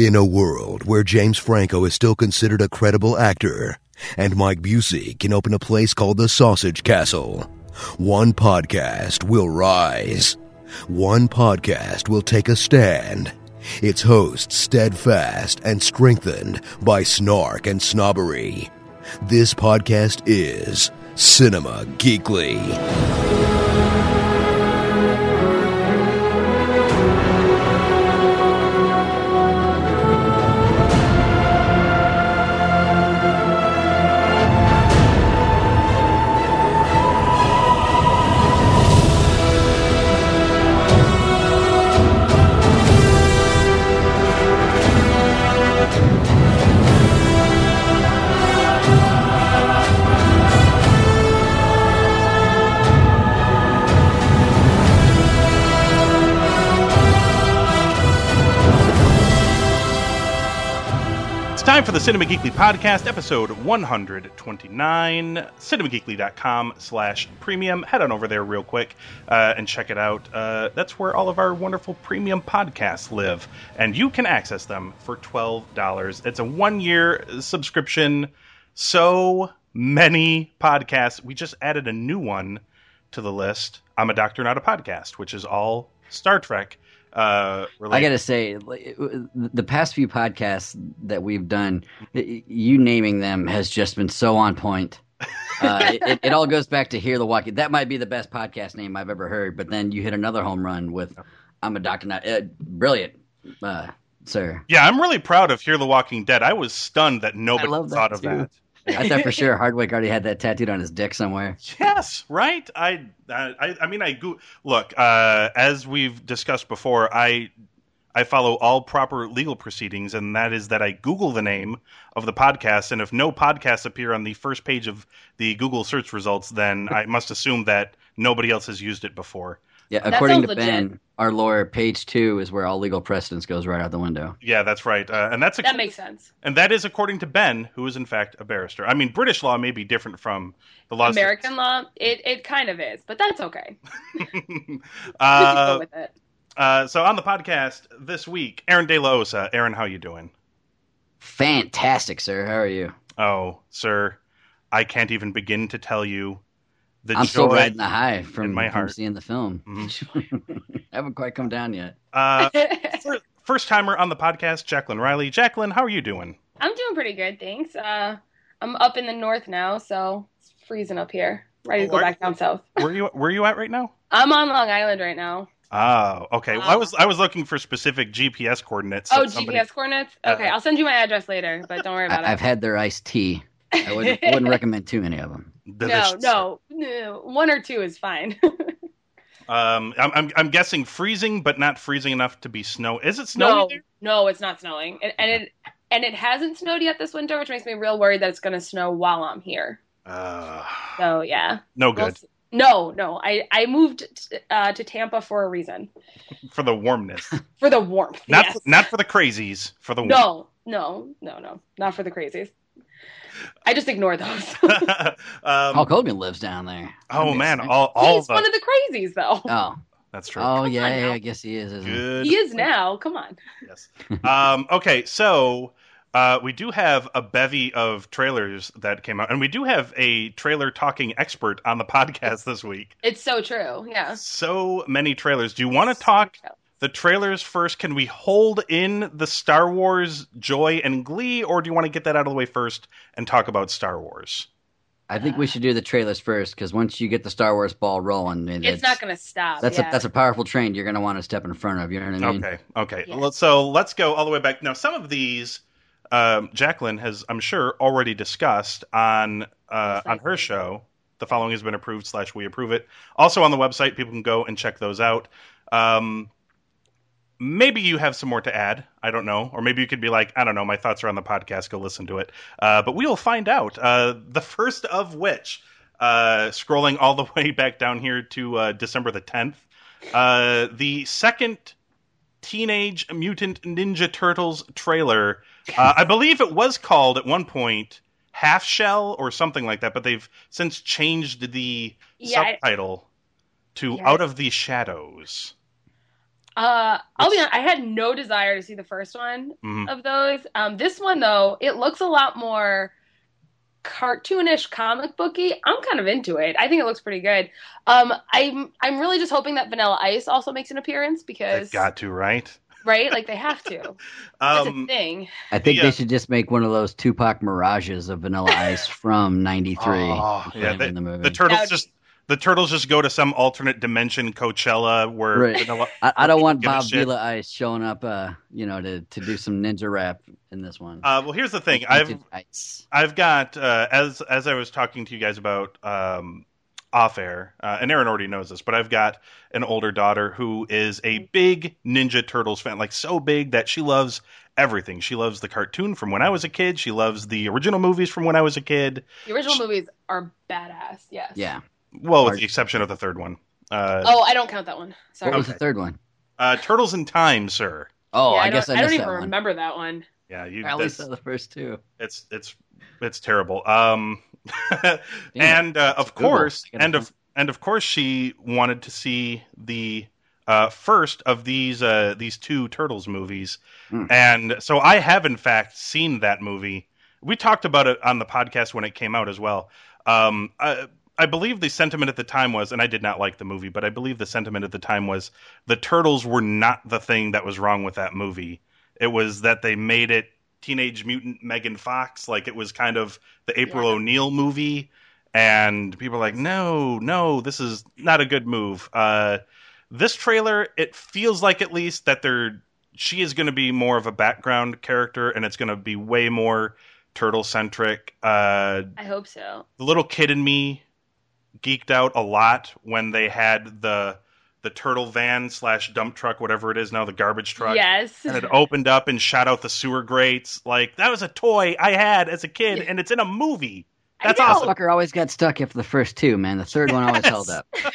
In a world where James Franco is still considered a credible actor and Mike Busey can open a place called the Sausage Castle, one podcast will rise. One podcast will take a stand. Its hosts steadfast and strengthened by snark and snobbery. This podcast is Cinema Geekly. Time for the Cinema Geekly podcast, episode 129. CinemaGeekly.com slash premium. Head on over there real quick uh, and check it out. Uh, that's where all of our wonderful premium podcasts live, and you can access them for $12. It's a one year subscription. So many podcasts. We just added a new one to the list. I'm a Doctor, Not a Podcast, which is all Star Trek. Uh, I gotta say, the past few podcasts that we've done, you naming them has just been so on point. Uh, it, it all goes back to Hear the Walking. Dead. That might be the best podcast name I've ever heard. But then you hit another home run with "I'm a Doctor." Not uh, brilliant, uh, sir. Yeah, I'm really proud of Hear the Walking Dead. I was stunned that nobody love that thought of too. that. I thought for sure Hardwick already had that tattooed on his dick somewhere. Yes, right. I, I, I mean, I go- look. Uh, as we've discussed before, I, I follow all proper legal proceedings, and that is that I Google the name of the podcast, and if no podcasts appear on the first page of the Google search results, then I must assume that nobody else has used it before. Yeah, That according to sounds Ben, our lawyer, page two is where all legal precedence goes right out the window. Yeah, that's right, uh, and that's That makes sense. and that is according to Ben, who is in fact a barrister. I mean, British law may be different from the laws. American law, it, it kind of is, but that's okay. Uh, go with it. Uh, so on the podcast this week, Aaron De La Osa. Aaron, how you doing? Fantastic, sir. How are you? Oh, sir, I can't even begin to tell you the I'm joy. still riding the high from, my from heart. seeing the film. Mhm. Haven't quite come down yet. uh, first timer on the podcast, Jacqueline Riley. Jacqueline, how are you doing? I'm doing pretty good, thanks. Uh, I'm up in the north now, so it's freezing up here. Ready to Oh, go are back you? down south. Where you Where you at right now? I'm on Long Island right now. Oh, okay. Well, I was I was looking for specific GPS coordinates. Oh, somebody- GPS coordinates? Okay, Uh, I'll send you my address later, but don't worry about I, I've had their iced tea. I wouldn't, wouldn't recommend too many of them. No, Delicious. no, no. One or two is fine. Um, I'm, I'm I'm guessing freezing, but not freezing enough to be snow. Is it snowing? no, there? no, it's not snowing, and, and it and it hasn't snowed yet this winter, which makes me real worried that it's going to snow while I'm here. Uh, So yeah, no We'll good s- no, no. I I moved uh, to Tampa for a reason, for the warmness. for the warmth. Not yes. not for the crazies. For the no, no, no, no, not for the crazies. I just ignore those. um, Hulk Hogan lives down there. oh I'm man, guessing. all all He's the one of the crazies, though. Oh, that's true. oh Come yeah, yeah, now. I guess he is. Isn't he? Good. He is now. Come on. Yes. Um, okay, so uh, we do have a bevy of trailers that came out, and we do have a trailer talking expert on the podcast this week. It's so true. Yeah. So many trailers. Do you want to talk the trailers first? Can we hold in the Star Wars joy and glee, or do you want to get that out of the way first and talk about Star Wars? I think we should do the trailers first because once you get the Star Wars ball rolling, it- It's not going to stop. That's yeah. a that's a powerful train you're going to want to step in front of. You know what I mean? Okay, okay. Yeah. Well, So let's go all the way back. Now, some of these, um, Jacqueline has, I'm sure, already discussed on uh, on her show. The following has been approved slash we approve it. Also on the website, people can go and check those out. Um, maybe you have some more to add. I don't know, or maybe you could be like, I don't know. My thoughts are on the podcast. Go listen to it. Uh, but we will find out. Uh, the first of which, uh, scrolling all the way back down here to uh, December the 10th, uh, the second Teenage Mutant Ninja Turtles trailer. Uh, I believe it was called at one point Half Shell or something like that, but they've since changed the Yeah, subtitle to Yeah. Out of the Shadows. Uh, I'll be honest, I had no desire to see the first one Mhm. of those. Um, this one though, it looks a lot more cartoonish, comic booky. I'm kind of into it. I think it looks pretty good. Um, I'm I'm really just hoping that Vanilla Ice also makes an appearance because They've because got to right. right, like they have to. That's a Um, thing. I think Yeah. they should just make one of those Tupac mirages of Vanilla Ice from '93. Oh, yeah, they- in the movie. the turtles That would- just the turtles just go to some alternate dimension Coachella where Right. vanilla, I, I don't want Bob shit. Vila Ice showing up, uh, you know, to, to do some ninja rap in this one. Uh, well, here's the thing. I've Ice. I've got uh, as as I was talking to you guys about um, off air, uh, and Aaron already knows this, but I've got an older daughter who is a big Ninja Turtles fan, like so big that she loves everything. She loves the cartoon from when I was a kid. She loves the original movies from when I was a kid. The original movies are badass. Yes. Yeah. Well, with the exception of the third one. Uh, Oh, I don't count that one. Sorry. What was the third one? uh, Turtles in Time, sir. Oh, Yeah, I, don't, guess I, I don't even one. remember that one. Yeah, you. I only saw the first two. it's it's it's terrible. Um, and uh, of Google. course, and of and of course, she wanted to see the uh, first of these uh, these two turtles movies, Hmm. and so I have in fact seen that movie. We talked about it on the podcast when it came out as well. Um, I, I believe the sentiment at the time was, and I did not like the movie, but I believe the sentiment at the time was the turtles were not the thing that was wrong with that movie. It was that they made it Teenage Mutant Megan Fox, like it was kind of the April Yeah. O'Neil movie, and people are like, no, no, this is not a good move. Uh, this trailer, it feels like at least that they're she is going to be more of a background character, and it's going to be way more turtle centric. Uh, I hope so. the little kid in me geeked out a lot when they had the the turtle van slash dump truck, whatever it is now, the garbage truck. Yes. And it opened up and shot out the sewer grates. Like that was a toy I had as a kid, Yeah. and it's in a movie. That's know. awesome. Fucker always got stuck after the first two, man. The third one always held up.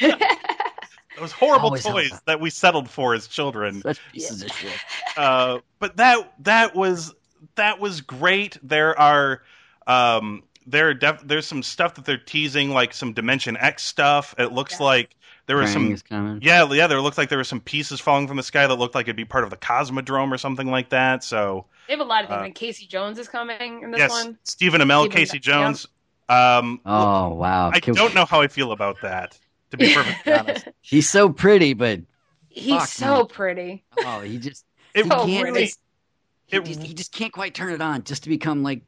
Those horrible Always toys that we settled for as children. Such pieces of shit. Uh, but that that was that was great. There are um, there are def- there's some stuff that they're teasing, like some Dimension X stuff. It looks Yes. like there was some coming. Yeah, yeah. There looked like there were some pieces falling from the sky that looked like it'd be part of the Cosmodrome or something like that. So They have a lot of things. Uh, like Casey Jones is coming in this yes, one. Stephen Amell, Stephen- Casey yeah. Jones. Um, Oh wow! I Can- don't know how I feel about that. To be perfectly honest, He's so pretty, but He's Fuck, so man. pretty. oh, he just it So can't pretty. just, he, It- just, he just can't quite turn it on just to become like.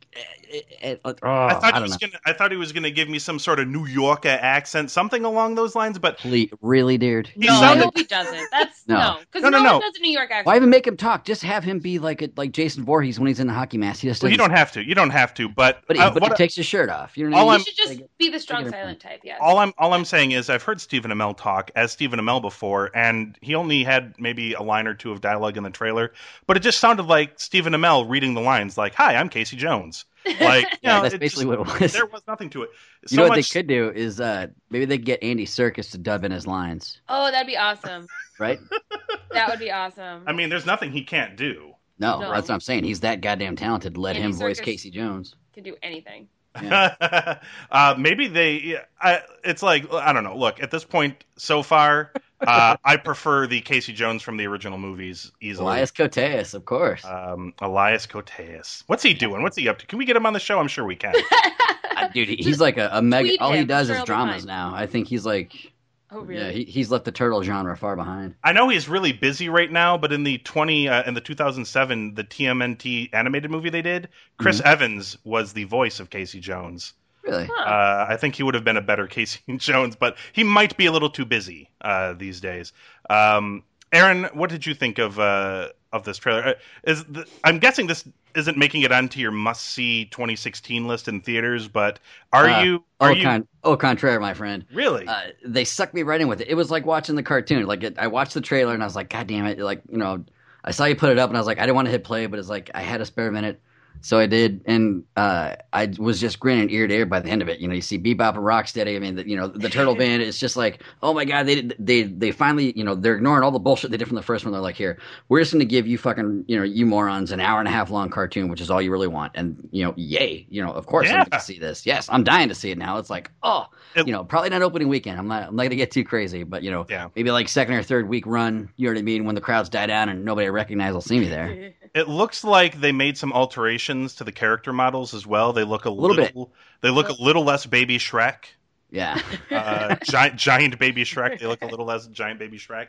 Eh, oh, I thought I he was know. gonna. I thought he was gonna give me some sort of New Yorker accent, something along those lines. But Ple- really, dude. He no, I hope he doesn't. That's No. no, because No, no, no, no. one does a New York accent. Why even make him talk? Just have him be like a, like Jason Voorhees when he's in the hockey mask. He just well, you doesn't- don't have to. You don't have to. But, But he, uh, but what- he takes his shirt off. You know All what I I'm- mean? Should just be the strong Take it silent type. Yeah. all I'm all I'm saying is I've heard Stephen Amell talk as Stephen Amell before, and he only had maybe a line or two of dialogue in the trailer, but it just sounded like Stephen Amell reading the lines, like "Hi, I'm Casey Jones." Like, yeah, know, that's basically just- what it was. there was nothing to it. you know what much, they could do is uh, maybe they could get Andy Serkis to dub in his lines, oh, that'd be awesome. right? That would be awesome. I mean, there's nothing he can't do. No, No. that's what I'm saying. He's that goddamn talented. Let Andy him voice Serkis. Casey Jones. Can do anything. uh, maybe they. I, it's like I don't know. Look, at this point, so far, uh, I prefer the Casey Jones from the original movies easily. Elias Koteas, of course. Um, Elias Koteas. What's he doing? What's he up to? Can we get him on the show? I'm sure we can. Uh, Dude, he's like a, a mega. All he does is dramas now. I think he's like, oh, really? yeah, he, he's left the turtle genre far behind. I know he's really busy right now, but in the 20 uh, in the 2007 the TMNT animated movie they did, Chris Evans was the voice of Casey Jones. Really? Huh. Uh, I think he would have been a better Casey Jones, but he might be a little too busy uh, these days. Um, Aaron, what did you think of uh, of this trailer? Uh, Is the, I'm guessing this isn't making it onto your must see 2016 list in theaters, but are Uh, you are Au, you con- au contraire, my friend. really? Uh, they sucked me right in with it. It was like watching the cartoon. Like it, I watched the trailer and I was like, God damn it! Like you know, I saw you put it up and I was like, I didn't want to hit play, but it's like I had a spare minute. So I did, and uh, I was just grinning ear to ear by the end of it. You know, you see Bebop and Rocksteady. I mean, the, you know, the Turtle Band is just like, oh my god, they they they finally, you know, they're ignoring all the bullshit they did from the first one. They're like, here, we're just going to give you fucking, you know, you morons, an hour and a half long cartoon, which is all you really want. And you know, yay, you know, of course Yeah. I'm going to see this. Yes, I'm dying to see it now. It's like, oh, It- you know, probably not opening weekend. I'm not, I'm not going to get too crazy, but you know, Yeah. maybe like second or third week run. You know what I mean? When the crowds die down and nobody I recognize will see me there. It looks like they made some alterations to the character models as well. They look a Little little, bit. they look a little less baby Shrek. Yeah. Uh, giant giant baby Shrek. They look a little less giant baby Shrek.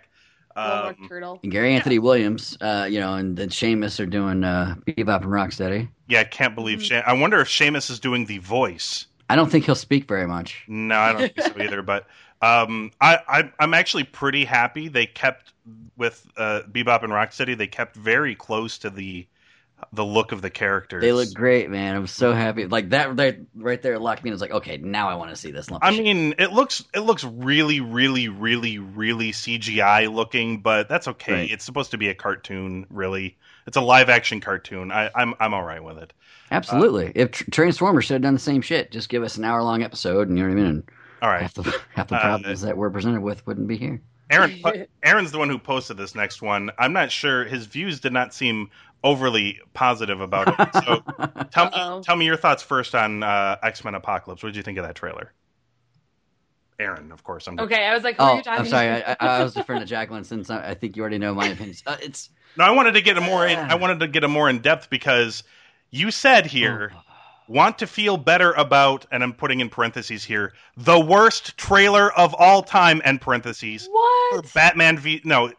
Um, turtle. And Gary Anthony Williams, uh, you know, and then Sheamus are doing uh, Bebop and Rocksteady. yeah, I can't believe. Mhm. Sha- I wonder if Sheamus is doing the voice. I don't think he'll speak very much. No, I don't think so either. But um, I, I, I'm actually pretty happy they kept with uh, Bebop and Rocksteady. They kept very close to the the look of the characters. They look great, man. I'm so happy. Like that right, right there locked me in. It's like, okay, now I want to see this. I mean, it looks it looks really, really, really, really CGI looking, but that's okay. Right. It's supposed to be a cartoon, really. It's a live action cartoon. I, I'm I'm all right with it. absolutely. if Transformers should have done the same shit, just give us an hour long episode, and you know what I mean. And All right, half the half the Uh, problems that we're presented with wouldn't be here. Aaron. Aaron's the one who posted this next one. I'm not sure his views did not seem overly positive about it. So tell me tell me your thoughts first on uh, X Men Apocalypse. What did you think of that trailer? Aaron, of course. I'm Okay, I was like, oh, you I'm sorry. I, I, I was referring to Jacqueline since I, I think you already know my opinions. Uh, it's No, I wanted to get a more. In, I wanted to get a more in depth because you said here want to feel better about, and I'm putting in parentheses here, the worst trailer of all time. End parentheses for what? Batman v. No,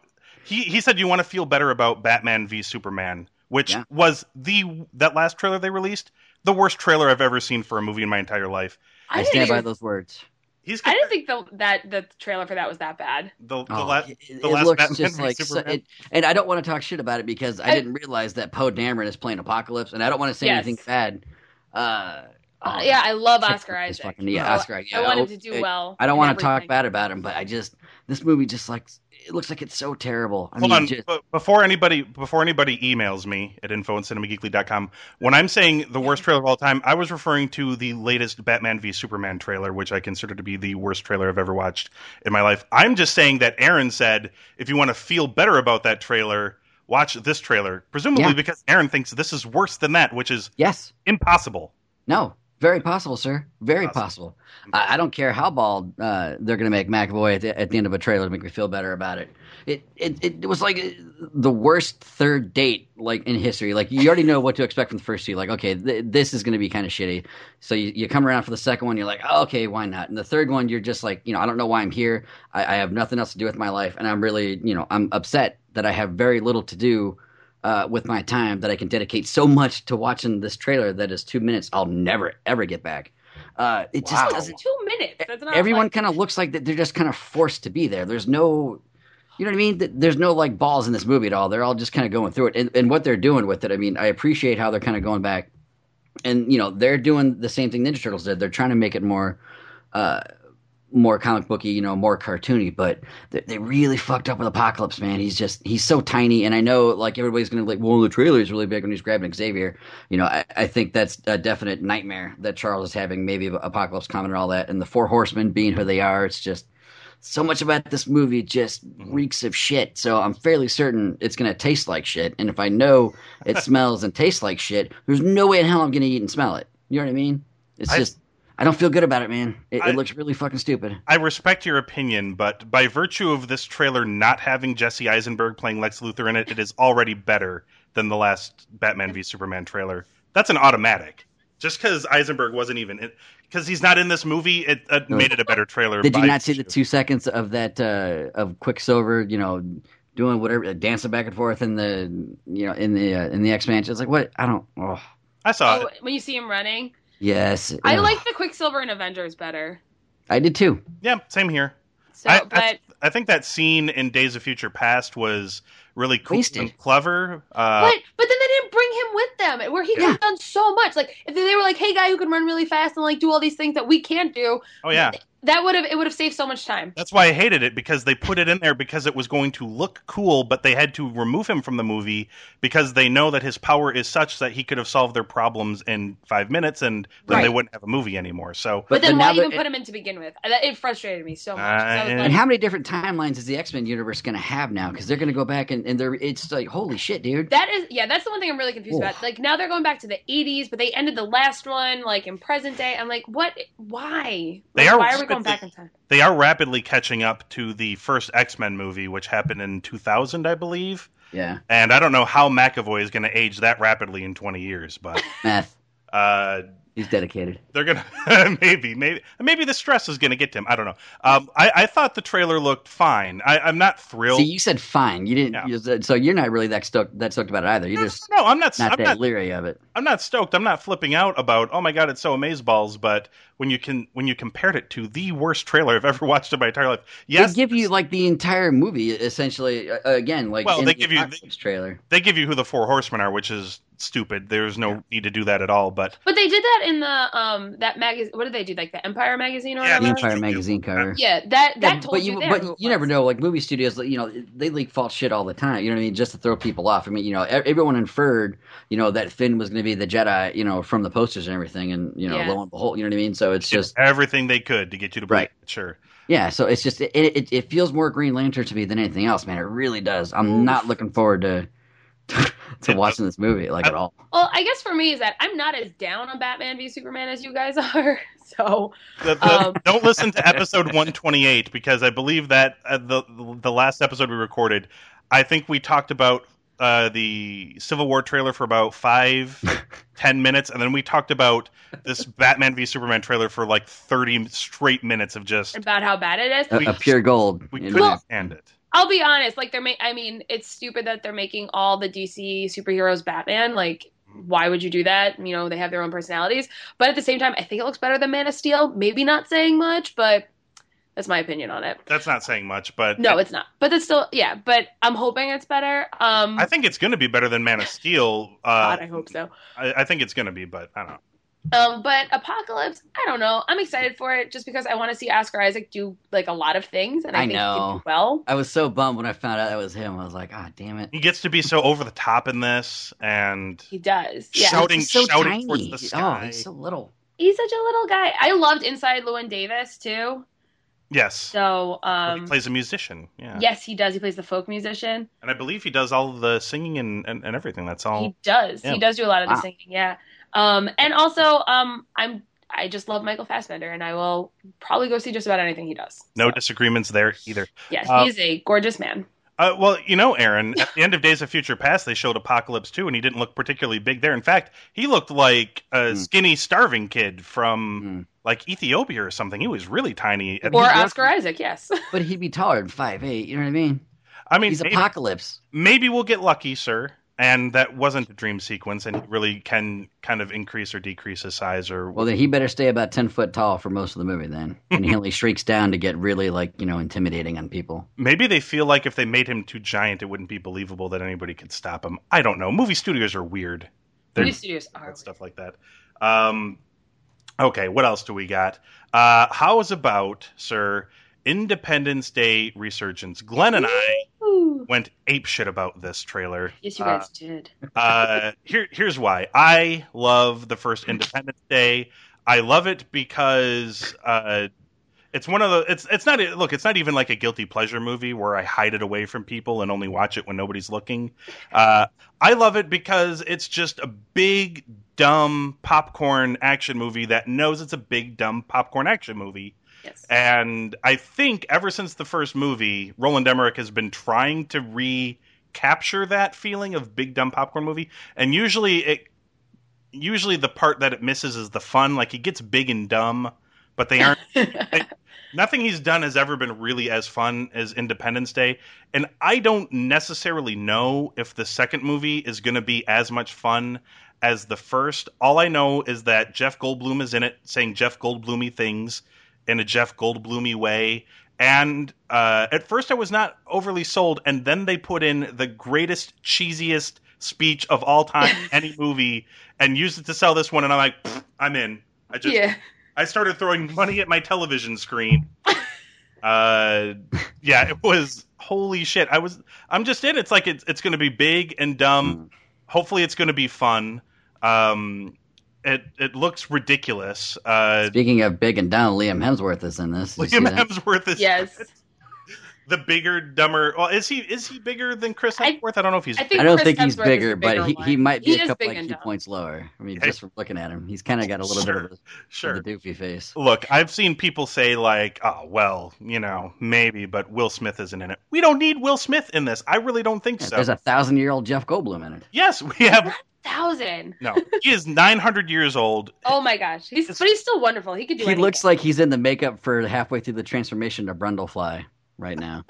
he he said you want to feel better about Batman v Superman, which Yeah. was the that last trailer they released, the worst trailer I've ever seen for a movie in my entire life. I, didn't stand by those words. He's I didn't think the, that the trailer for that was that bad. the the, Oh, la- it, the it last looks Batman just v like so, Superman. it, and I don't want to talk shit about it because I, I- didn't realize that Poe Dameron is playing Apocalypse, and I don't want to say Yes. anything bad. Uh, oh, yeah, I love Oscar Isaac. fucking- yeah, I- Oscar. Yeah, I want him to do it- well. I don't want to talk bad about him, but I just this movie just like it looks like it's so terrible. I Hold mean, on, just, before anybody before anybody emails me at info at cinemageekly.com, when I'm saying the worst trailer of all time, I was referring to the latest Batman v Superman trailer, which I consider to be the worst trailer I've ever watched in my life. I'm just saying that Aaron said if you want to feel better about that trailer, watch this trailer. Presumably Yeah. because Aaron thinks this is worse than that, which is yes, impossible. no, very possible, sir, very Possible. possible. I, I don't care how bald uh, they're going to make McAvoy at the, at the end of a trailer to make me feel better about it. It, it it was like uh, the worst third date like in history. Like you already know what to expect from the first two. Like okay, th- this is going to be kind of shitty. So you, you come around for the second one, you're like, oh, okay, why not? And the third one, you're just like, you know, I don't know why I'm here. I, I have nothing else to do with my life, and I'm really, you know, I'm upset that I have very little to do uh, with my time that I can dedicate so much to watching this trailer that is two minutes. I'll never ever get back. Uh, it Wow. just doesn't Two minutes. That's not everyone like, kind of looks like that they're just kind of forced to be there. There's no, you know what I mean? There's no like balls in this movie at all. They're all just kind of going through it, and, and what they're doing with it. I mean, I appreciate how they're kind of going back, and you know they're doing the same thing Ninja Turtles did. They're trying to make it more, uh, more comic booky, you know, more cartoony. But they, they really fucked up with Apocalypse, man. He's just he's so tiny, and I know like everybody's gonna be like, well, the trailer is really big when he's grabbing Xavier. You know, I, I think that's a definite nightmare that Charles is having. Maybe Apocalypse comment and all that, and the Four Horsemen being who they are. It's just so much about this movie just mm-hmm. reeks of shit. So I'm fairly certain it's gonna taste like shit. And if I know it smells and tastes like shit, there's no way in hell I'm gonna eat and smell it. You know what I mean? It's I- just I don't feel good about it, man. It, I- it looks really fucking stupid. I respect your opinion, but by virtue of this trailer not having Jesse Eisenberg playing Lex Luthor in it, it is already better than the last Batman v Superman trailer. That's an automatic. Just because Eisenberg wasn't even because he's not in this movie, it, it No. made it a better trailer. Did you not see the two seconds of that uh, of Quicksilver? You know, doing whatever, dancing back and forth in the you know in the uh, in the expansion. It's like what I don't. Oh, I saw Oh, it. when you see him running, yes, I Ugh. like the Quicksilver in Avengers better. I did too. Yeah, same here. So, I, but I, I think that scene in Days of Future Past was really cool Wasted. and clever. Uh, but but then they didn't bring him with them, where he could Yeah. have done so much. Like if they were like, "Hey, guy who can run really fast and like do all these things that we can't do," oh yeah, that would have it would have saved so much time. That's why I hated it because they put it in there because it was going to look cool, but they had to remove him from the movie because they know that his power is such that he could have solved their problems in five minutes, and then they wouldn't have a movie anymore. So But, But then then why even it- put him in to begin with? It frustrated me so much. I was Uh, like, And how many different timelines is the X Men universe going to have now? Because they're going to go back and, and they're it's like holy shit, dude. That is, yeah, that's the one thing I'm really confused Oof. about. Like now they're going back to the 80s, but they ended the last one like in present day. I'm like, what? Why? They Like, are Why are we going rapidly- back in time? they are rapidly catching up to the first X Men movie, which happened in 2000, I believe. yeah, And I don't know how McAvoy is going to age that rapidly in 20 years, but math. uh, He's dedicated. they're gonna maybe maybe maybe the stress is gonna get to him. I don't know. Um, I, I thought the trailer looked fine. I, I'm not thrilled. See, you said fine. You didn't. Yeah. You said, so you're not really that stoked that stoked about it either. You're no, just no, I'm not. not I'm that not. leery of it. I'm not stoked. I'm not flipping out about. Oh my god, it's so amazeballs. But when you can when you compared it to the worst trailer I've ever watched in my entire life, yes, they give you like the entire movie essentially. Uh, again, like Well, they the give you- Apocalypse trailer. they give you who the four horsemen are, which is stupid. There's no need to do that at all. But But they did that in the um that magazine. What did they do? Like the Empire magazine or Yeah, whatever. Empire magazine cover. Yeah, that that Yeah, told but you, you, but you never know. Like movie studios, you know, they leak false shit all the time. You know what I mean? Just to throw people off. I mean, you know, e- everyone inferred, you know, that Finn was going to be the Jedi, you know, from the posters and everything, and you know, Yeah. lo and behold, you know what I mean? So it's just, everything they could to get you to believe Right. it. Sure. yeah. So it's just, it, it, it feels more Green Lantern to me than anything else, man. It really does. I'm not looking forward to to watching this movie like at all. Well, I guess for me is that I'm not as down on Batman v Superman as you guys are. So The, the, Um. don't listen to episode 128 because I believe that uh, the the last episode we recorded, I think we talked about uh, the Civil War trailer for about five, ten minutes, and then we talked about this Batman v Superman trailer for like 30 straight minutes of just about how bad it is. A, We- a pure gold. we couldn't know? stand it. I'll be honest, like they're ma- I mean, it's stupid that they're making all the DC superheroes Batman. Like, why would you do that? You know, they have their own personalities. But at the same time, I think it looks better than Man of Steel. Maybe not saying much, but that's my opinion on it. That's not saying much, but No, it's not. But that's still yeah, but I'm hoping it's better. Um I think it's going to be better than Man of Steel. Uh, God, I hope so. I, I think it's going to be, but I don't know. Um, but Apocalypse, I don't know. I'm excited for it just because I want to see Oscar Isaac do like a lot of things, and I, I think he know. can do well. I was so bummed when I found out that was him. I was like, ah, damn it. He gets to be so over the top in this, and He does. Yeah, Shouting- so shouting tiny. towards the sky. Oh, he's so little. he's such a little guy. I loved Inside Llewyn Davis too. yes, So, um, he plays a musician. Yeah. yes, he does. He plays the folk musician. And I believe he does all the singing and, and, and everything. That's all. He does. Yeah. He does do a lot of the singing. Yeah. Um, and also, um, I'm I just love Michael Fassbender, and I will probably go see just about anything he does. no So, disagreements there either. yes, uh, he is a gorgeous man. Uh, well, you know, Aaron, at the end of Days of Future Past, they showed Apocalypse 2, and he didn't look particularly big there. In fact, he looked like a Hmm. skinny, starving kid from Hmm. like Ethiopia or something. He was really tiny. And Or he- Oscar Isaac, yes. But he'd be taller than five eight. You know what I mean? I mean, He's maybe, apocalypse. maybe we'll get lucky, sir. And that wasn't a dream sequence, and he really can kind of increase or decrease his size. Or Well, then he better stay about ten foot tall for most of the movie. Then, and he only shrieks down to get really like you know intimidating on people. maybe they feel like if they made him too giant, it wouldn't be believable that anybody could stop him. I don't know. Movie studios are weird. They're Movie studios are. and stuff like that. Um, okay, what else do we got? Uh, how is about, sir, Independence Day resurgence? Glenn and I Ooh. went ape shit about this trailer. Yes, you Uh, guys did. Uh, here, here's why. I love the first Independence Day. I love it because uh, it's one of the. It's it's not look. It's not even like a guilty pleasure movie where I hide it away from people and only watch it when nobody's looking. Uh, I love it because it's just a big dumb popcorn action movie that knows it's a big dumb popcorn action movie. Yes. And I think ever since the first movie, Roland Emmerich has been trying to recapture that feeling of big dumb popcorn movie. And usually it usually the part that it misses is the fun. Like he gets big and dumb, but they aren't nothing he's done has ever been really as fun as Independence Day. And I don't necessarily know if the second movie is going to be as much fun as the first. All I know is that Jeff Goldblum is in it, saying Jeff Goldblumy things in a Jeff Goldblumy way. And uh, at first, I was not overly sold, and then they put in the greatest, cheesiest speech of all time in any movie, and used it to sell this one. And I'm like, I'm in. I just yeah. I started throwing money at my television screen. uh, yeah, it was holy shit. I was. I'm just in. It's like it's it's going to be big and dumb. Mm. Hopefully, it's going to be fun. Um, it it looks ridiculous. Uh, Speaking of big and down, Liam Hemsworth is in this. Did Liam? Hemsworth is Yes. the bigger, dumber. Well, is he is he bigger than Chris Hemsworth? I, don't know if he's. I think I don't Chris think he's Hemsworth is bigger, the but he, he might be He a couple big like and points lower. I mean, Hey. just from looking at him, he's kind of got a little Sure. bit of, a, sure. of a doofy face. Look, I've seen people say like, "Oh, well, you know, maybe," but Will Smith isn't in it. We don't need Will Smith in this. I really don't think Yeah, so. There's a thousand year old Jeff Goldblum in it. Yes, we have. Thousand. No, he is 900 years old. Oh my gosh. He's but he's still wonderful. He could do He anything. looks like he's in the makeup for halfway through the transformation to Brundlefly right now.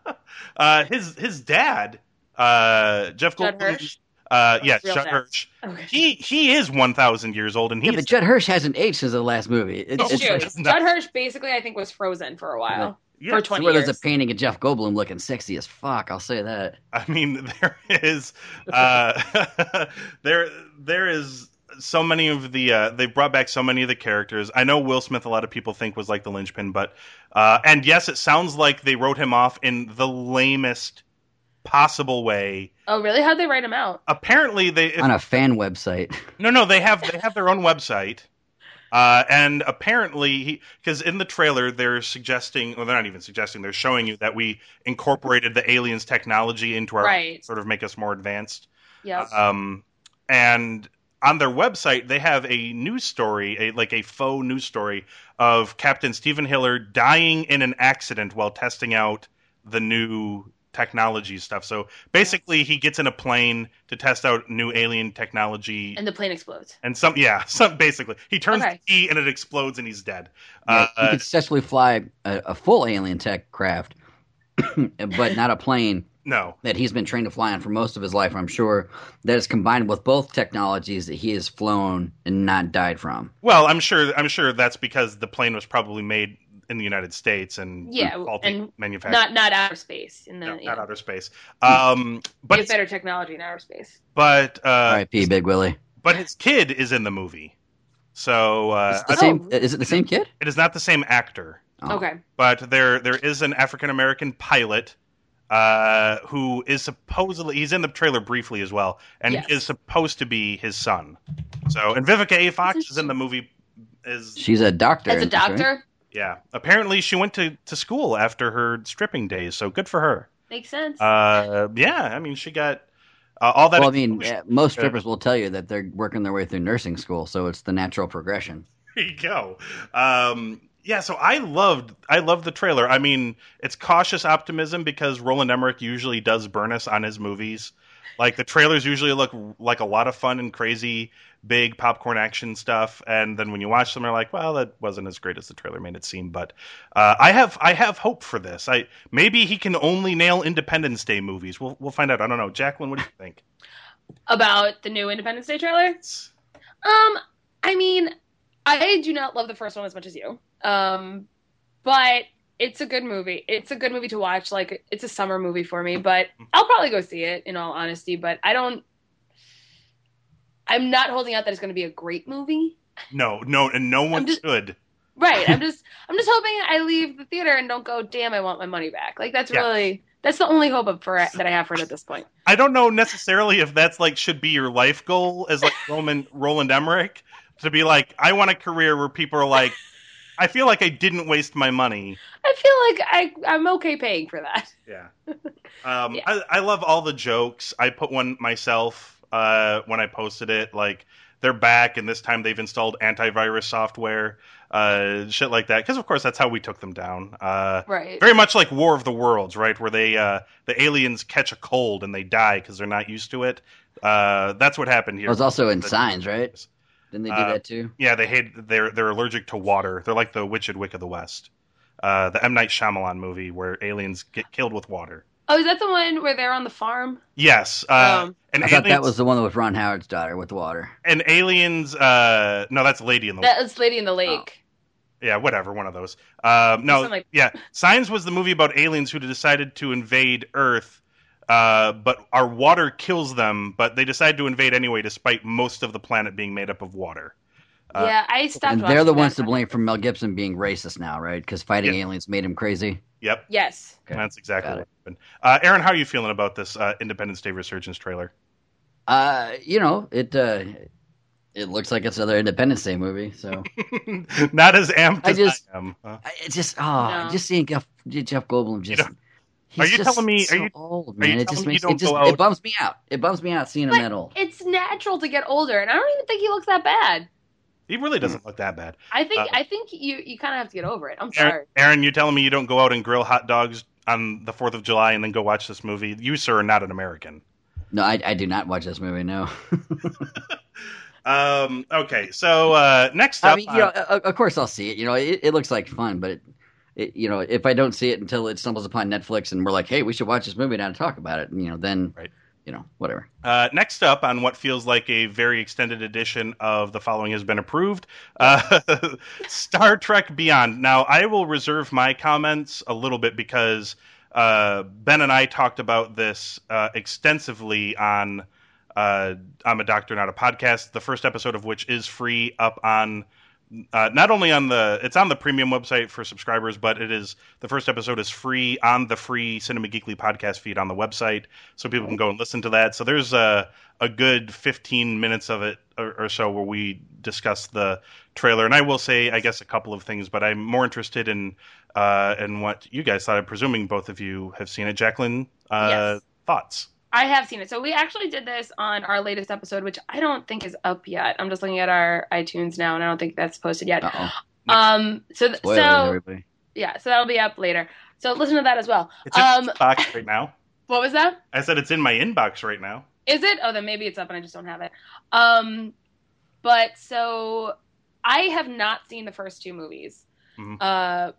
uh, his his dad, uh, Jeff Judd Goldblum. Hirsch? Uh, yes, real Judd dad. Hirsch. Okay. He he is 1,000 years old, and he. yeah, he's but Judd Hirsch hasn't aged since the last movie. It's, No, it's Shoot. like, it's Judd Hirsch basically I think was frozen for a while. Yes, For it's 20 where there's a painting of Jeff Goldblum looking sexy as fuck. I'll say that. I mean, there is uh, there there is so many of the uh, they've brought back so many of the characters. I know Will Smith. A lot of people think was like the linchpin, but uh, and yes, it sounds like they wrote him off in the lamest possible way. Oh really? How'd they write him out? Apparently, they if- On a fan website. no no they have they have their own website. Uh, and apparently, because in the trailer they're suggesting, well, they're not even suggesting, they're showing you that we incorporated the aliens' technology into our Right. sort of make us more advanced. Yep. Um, and on their website, they have a news story, a, like a faux news story of Captain Steven Hiller dying in an accident while testing out the new technology stuff. So basically, he gets in a plane to test out new alien technology. and the plane explodes. And some, yeah, some basically, he turns Okay. the key and it explodes and he's dead. Yeah, he Uh, could successfully fly a, a full alien tech craft, but not a plane no, that he's been trained to fly on for most of his life. I'm sure that is combined with both technologies that he has flown and not died from. well, I'm sure, I'm sure that's because the plane was probably made in the United States and Yeah, faulty and manufactured. Not not outer space. In the no, yeah. not outer space. Um, but Get it's- better technology in outer space. but uh, R.I.P. Big Willie. but his kid is in the movie, so uh, Is it the I- same? Oh. Is it the same kid? it is not the same actor, Oh. Okay. but there there is an African American pilot uh, who is supposedly he's in the trailer briefly as well, and Yes. is supposed to be his son. So and Vivica A. Fox is in the movie. Is She's a doctor. As a in this, right? doctor, yeah. Apparently, she went to, to school after her stripping days, so good for her. makes sense. Uh, yeah, I mean, she got uh, all that. Well, I mean, exposure. uh, most strippers will tell you that they're working their way through nursing school, so it's the natural progression. There you go. Um, yeah, so I loved I loved the trailer. I mean, it's cautious optimism because Roland Emmerich usually does burn us on his movies. Like the trailers usually look like a lot of fun and crazy, big popcorn action stuff, and then when you watch them, you're like, well, that wasn't as great as the trailer made it seem. But uh, I have I have hope for this. I maybe he can only nail Independence Day movies. We'll we'll find out. I don't know, Jacqueline. What do you think? About the new Independence Day trailer. Um, I mean, I do not love the first one as much as you. Um, but it's a good movie. It's a good movie to watch. Like it's a summer movie for me, but I'll probably go see it in all honesty, but I don't I'm not holding out that it's going to be a great movie. No, no, and no one just- should. Right. I'm just I'm just hoping I leave the theater and don't go, "Damn, I want my money back." Like that's Yeah. really that's the only hope of for it, that I have for it at this point. I don't know necessarily if that's like should be your life goal as like Roman Roland Emmerich to be like I want a career where people are like I feel like I didn't waste my money. I feel like I I'm okay paying for that. Yeah. Um, Yeah. I, I love all the jokes. I put one myself uh, when I posted it. Like they're back, and this time they've installed antivirus software, uh, shit like that. Because of course that's how we took them down. Uh, Right. very much like War of the Worlds, right? Where they uh, the aliens catch a cold and they die because they're not used to it. Uh, that's what happened here. It was also in Signs, right? Didn't they do Uh, that too? Yeah, they hate they're they're allergic to water. They're like the Witched Wick of the West, uh, the M Night Shyamalan movie where aliens get killed with water. Oh, is that the one where they're on the farm? Yes, uh, Um, and I aliens, thought that was the one with Ron Howard's daughter with the water. and aliens. Uh, no, that's Lady in the That was Lady in the Lake. yeah, whatever, one of those. Um, no, like- yeah, Signs was the movie about aliens who decided to invade Earth. Uh, but our water kills them, but they decide to invade anyway, despite most of the planet being made up of water. Uh, yeah, I stopped. and they're the that ones to blame for Mel Gibson being racist now, right? Because fighting Yeah. aliens made him crazy. Yep, Yes. Okay. that's exactly Got what happened. Uh, Aaron, how are you feeling about this uh, Independence Day Resurgence trailer? Uh, you know, it uh, it looks like it's another Independence Day movie. So Not as amped I as just- I am. Uh, I just oh, No. just seeing Jeff, Jeff Goldblum just. don't- he's Are you just telling me- are you- old, are you man. It just makes it just out- it bums me out. It bums me out seeing him But that old. It's natural to get older, and I don't even think he looks that bad. He really doesn't look that bad. I think Uh, I think you you kind of have to get over it. I'm Aaron, sorry. Aaron, you're telling me you don't go out and grill hot dogs on the Fourth of July and then go watch this movie? You, sir, are not an American. No, I, I do not watch this movie. No, Um, okay, so uh, next up, I mean, you know, of of course I'll see it. You know, it, it looks like fun, but it, it, you know, if I don't see it until it stumbles upon Netflix and we're like, hey, we should watch this movie now to talk about it, you know, then, Right. You know, whatever. Uh, next up on what feels like a very extended edition of the following has been approved uh, Star Trek Beyond. Now, I will reserve my comments a little bit because uh, Ben and I talked about this uh, extensively on uh, I'm a Doctor, Not a Podcast, the first episode of which is free up on. Uh, not only on the it's on the premium website for subscribers, but it is the first episode is free on the free Cinema Geekly podcast feed on the website, so people can go and listen to that. So there's a a good 15 minutes of it or, or so where we discuss the trailer. And I will say, I guess, a couple of things, but I'm more interested in uh, in what you guys thought. I'm presuming both of you have seen it. Jacqueline, uh, Yes. thoughts? I have seen it. So we actually did this on our latest episode, which I don't think is up yet. I'm just looking at our iTunes now, and I don't think that's posted yet. Uh oh. Um. So th- Spoilers, so everybody. yeah. So that'll be up later. So listen to that as well. It's in Um, my inbox right now. What was that? I said it's in my inbox right now. Is it? Oh, then maybe it's up and I just don't have it. Um, but so I have not seen the first two movies. Mhm. Uh,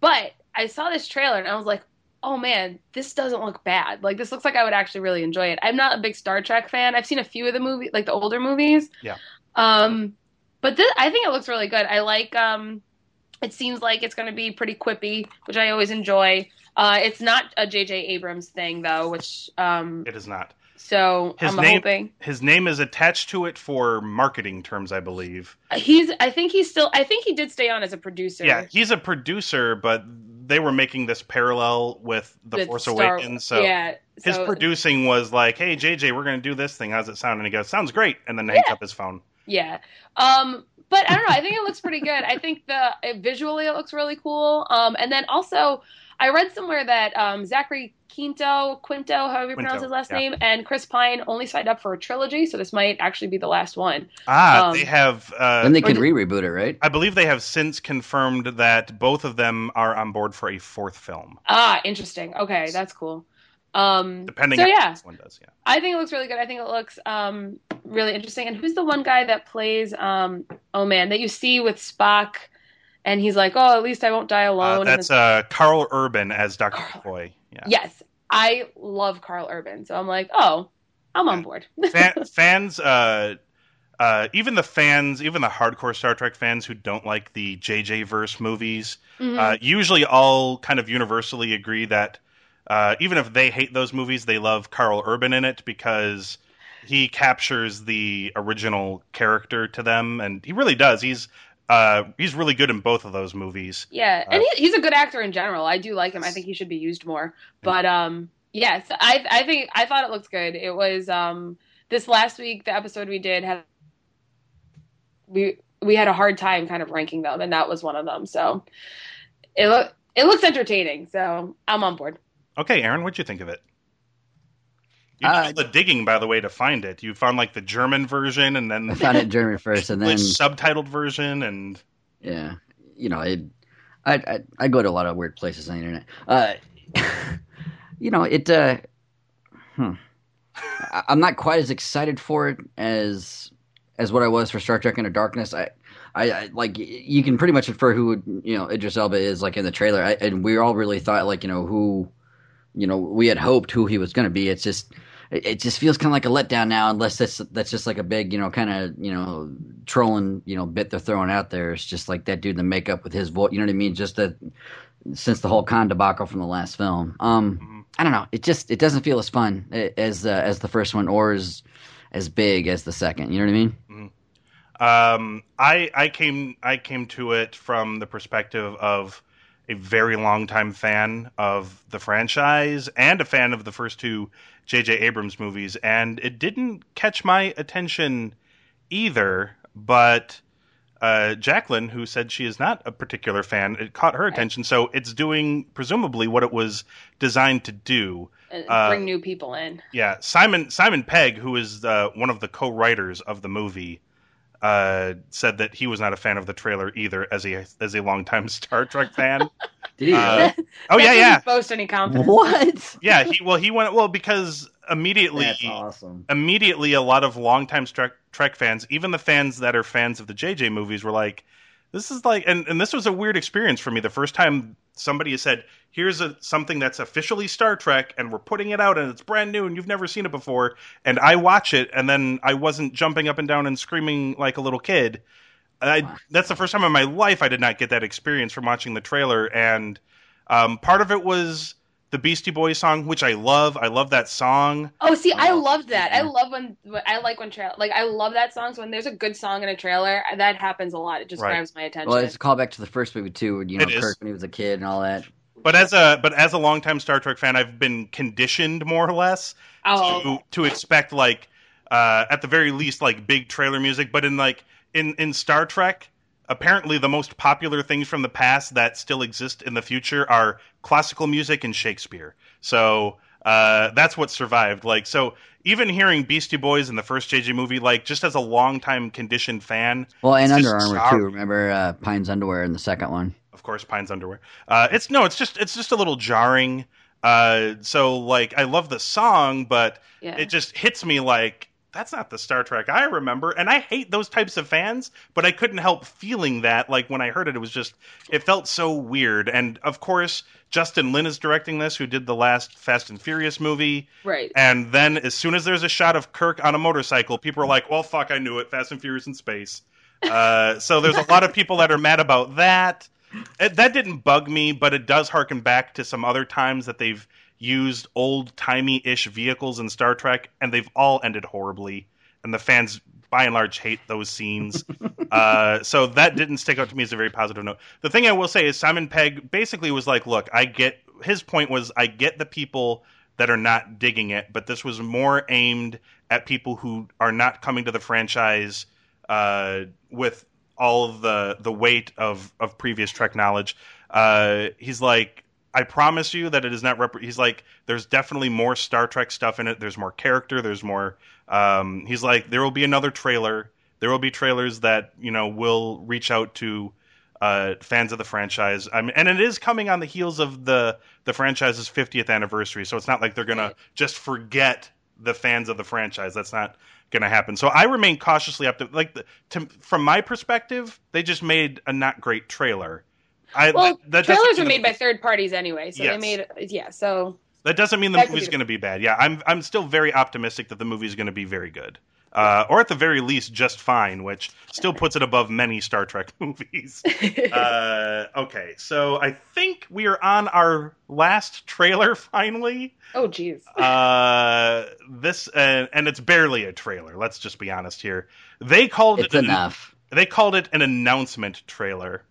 but I saw this trailer and I was like, oh man, this doesn't look bad. Like this looks like I would actually really enjoy it. I'm not a big Star Trek fan. I've seen a few of the movie, like the older movies. Yeah. Um, but this, I think it looks really good. I like. Um, it seems like it's going to be pretty quippy, which I always enjoy. Uh, it's not a J.J. Abrams thing though, which um, It is not. so His I'm name- hoping His name is attached to it for marketing terms, I believe. he's. I think he's still. I think he did stay on as a producer. Yeah, he's a producer, but they were making this parallel with The with Force Star- Awakens. So yeah, his so- producing was like, "Hey, JJ, we're going to do this thing. How's it sound?" And he goes, "Sounds great." And then hangs Yeah. up his phone. Yeah. Um, but I don't know. I think it looks pretty good. I think the it, visually it looks really cool. Um, and then also I read somewhere that um, Zachary Quinto, Quinto, however you Quinto, pronounce his last yeah. name, and Chris Pine only signed up for a trilogy, so this might actually be the last one. Ah, Um, they have. Uh, Then they can re-reboot it, right? I believe they have since confirmed that both of them are on board for a fourth film, Ah, interesting. Okay, that's cool. Um, depending so on yeah, how one does. Yeah. I think it looks really good. I think it looks um, really interesting. And who's the one guy that plays? Um, oh man, that you see with Spock, and he's like, "Oh, at least I won't die Uh, alone." and that's uh, Karl Urban as Dr. Karl- McCoy. Yeah. Yes, I love Karl Urban, so I'm like, oh, I'm on board. Fan, fans, uh, uh, even the fans, even the hardcore Star Trek fans who don't like the JJ verse movies, Mhm. uh, usually all kind of universally agree that uh, even if they hate those movies, they love Karl Urban in it because he captures the original character to them, and he really does. He's uh, he's really good in both of those movies. yeah, uh, and he, he's a good actor in general. I do like him. I think he should be used more. But um, yes, I I think I thought it looked good. It was um this last week the episode we did had we we had a hard time kind of ranking them, and that was one of them. So it look it looks entertaining. So I'm on board. Okay, Aaron, what'd you think of it? You Uh, did all the digging, by the way, to find it. You found like the German version, and then I found it in German first, and then subtitled version, and yeah, you know, it, I, I I go to a lot of weird places on the internet. Uh, you know, it. Uh, hmm. I, I'm not quite as excited for it as as what I was for Star Trek Into Darkness. I, I, I like you can pretty much infer who you know Idris Elba is like in the trailer, I, and we all really thought like you know who, you know, we had hoped who he was going to be. It's just. It just feels kind of like a letdown now, unless that's that's just like a big, you know, kind of, you know, trolling, you know, bit they're throwing out there. It's just like that dude in the makeup with his voice. You know what I mean? Just that since the whole Khan debacle from the last film. Um, Mhm. I don't know. It just it doesn't feel as fun as uh, as the first one or as as big as the second. You know what I mean? Um, I I came I came to it from the perspective of a very long time fan of the franchise and a fan of the first two J.J. Abrams movies, and it didn't catch my attention either. But uh, Jacqueline, who said she is not a particular fan, it caught her attention. So it's doing presumably what it was designed to do. Uh, bring new people in. Yeah, Simon Simon Pegg, who is uh, one of the co-writers of the movie, uh, said that he was not a fan of the trailer either, as a as a longtime Star Trek fan. Did he? Uh, oh yeah, That yeah, doesn't boast any confidence. what? yeah. He well, he went well because immediately That's awesome. immediately a lot of longtime Trek, Trek fans, even the fans that are fans of the JJ movies, were like, "This is like," and, and this was a weird experience for me. The first time somebody has said, "Here's a something that's officially Star Trek, and we're putting it out, and it's brand new, and you've never seen it before," and I watch it, and then I wasn't jumping up and down and screaming like a little kid. I, that's the first time in my life I did not get that experience from watching the trailer, and um, part of it was the Beastie Boys song, which I love. I love that song. Oh, see, I Oh, loved that. I love when, when I like when trail like I love that song. So when there's a good song in a trailer, that happens a lot. It just Right. grabs my attention. Well, it's a callback to the first movie too, where you know It is. Kirk when he was a kid and all that. But as a but as a longtime Star Trek fan, I've been conditioned more or less oh, to to expect like uh, at the very least like big trailer music. But in like in in Star Trek, apparently the most popular things from the past that still exist in the future are classical music and Shakespeare. So uh, that's what survived. Like so, even hearing Beastie Boys in the first JJ movie, like just as a longtime conditioned fan, Well, and Under Armour sorry. too. Remember uh, Pine's underwear in the second one? of course pine's underwear uh it's no it's just it's just a little jarring uh so like i love the song but yeah. it just hits me like that's not the star trek i remember and i hate those types of fans but i couldn't help feeling that like when i heard it it was just it felt so weird. And of course justin lin is directing this who did the last fast and furious movie. Right. and then as soon as there's a shot of kirk on a motorcycle people are like well fuck i knew it. Fast and furious in space. Uh, so there's a lot of people that are mad about that. It, that didn't bug me, but it does harken back to some other times that they've used old timey ish vehicles in Star Trek, and they've all ended horribly. And the fans, by and large, hate those scenes. uh, so that didn't stick out to me as a very positive note. The thing I will say is Simon Pegg basically was like, "Look, I get." His point was, "I get the people that are not digging it, but this was more aimed at people who are not coming to the franchise uh, with all of the the weight of of previous Trek knowledge. Uh, he's like, I promise you that it is not. Rep-. He's like, there's definitely more Star Trek stuff in it. There's more character. There's more. Um, he's like, there will be another trailer. There will be trailers that you know will reach out to uh, fans of the franchise. I mean, and it is coming on the heels of the the franchise's 50th anniversary. So it's not like they're gonna Right. just forget the fans of the franchise. That's not going to happen. So I remain cautiously optimistic. Like the, to, from my perspective, they just made a not great trailer. I, Well, that, that trailers are made the- by third parties anyway, so Yes. they made yeah. So That doesn't mean the That movie's going to be bad. Yeah, I'm I'm still very optimistic that the movie's going to be very good. Uh, or at the very least, just fine, which still puts it above many Star Trek movies. uh, okay, so I think we are on our last trailer finally. oh jeez. Uh, this uh, and it's barely a trailer. Let's just be honest here. They called It's it an- enough. they called it an announcement trailer,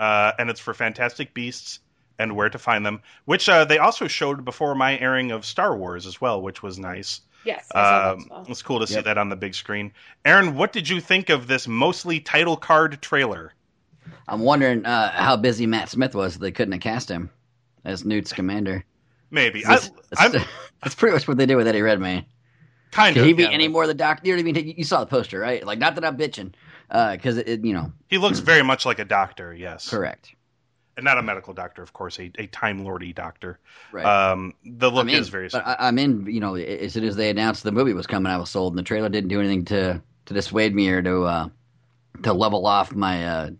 uh, and it's for Fantastic Beasts and Where to Find Them, which uh, they also showed before my airing of Star Wars as well, which was nice. Yes. I saw that Um, well. it's cool to see Yep. that on the big screen. Aaron, what did you think of this mostly title card trailer? I'm wondering uh, how busy Matt Smith was they couldn't have cast him as Newt Scamander. Maybe I, That's, I'm that's, that's pretty much what they did with Eddie Redmayne. kind Could of. he be yeah. any more the doctor? You know what I mean? You- You saw the poster, right? Like, not that I'm bitching, because it, it, you know, He looks very much like a doctor, yes, correct, and not a medical doctor, of course, a, a Time Lordy doctor. right? Um, the look I'm in, is very. but I, I'm in. You know, as soon as they announced the movie was coming, I was sold, and the trailer didn't do anything to to dissuade me or to uh, to level off my uh,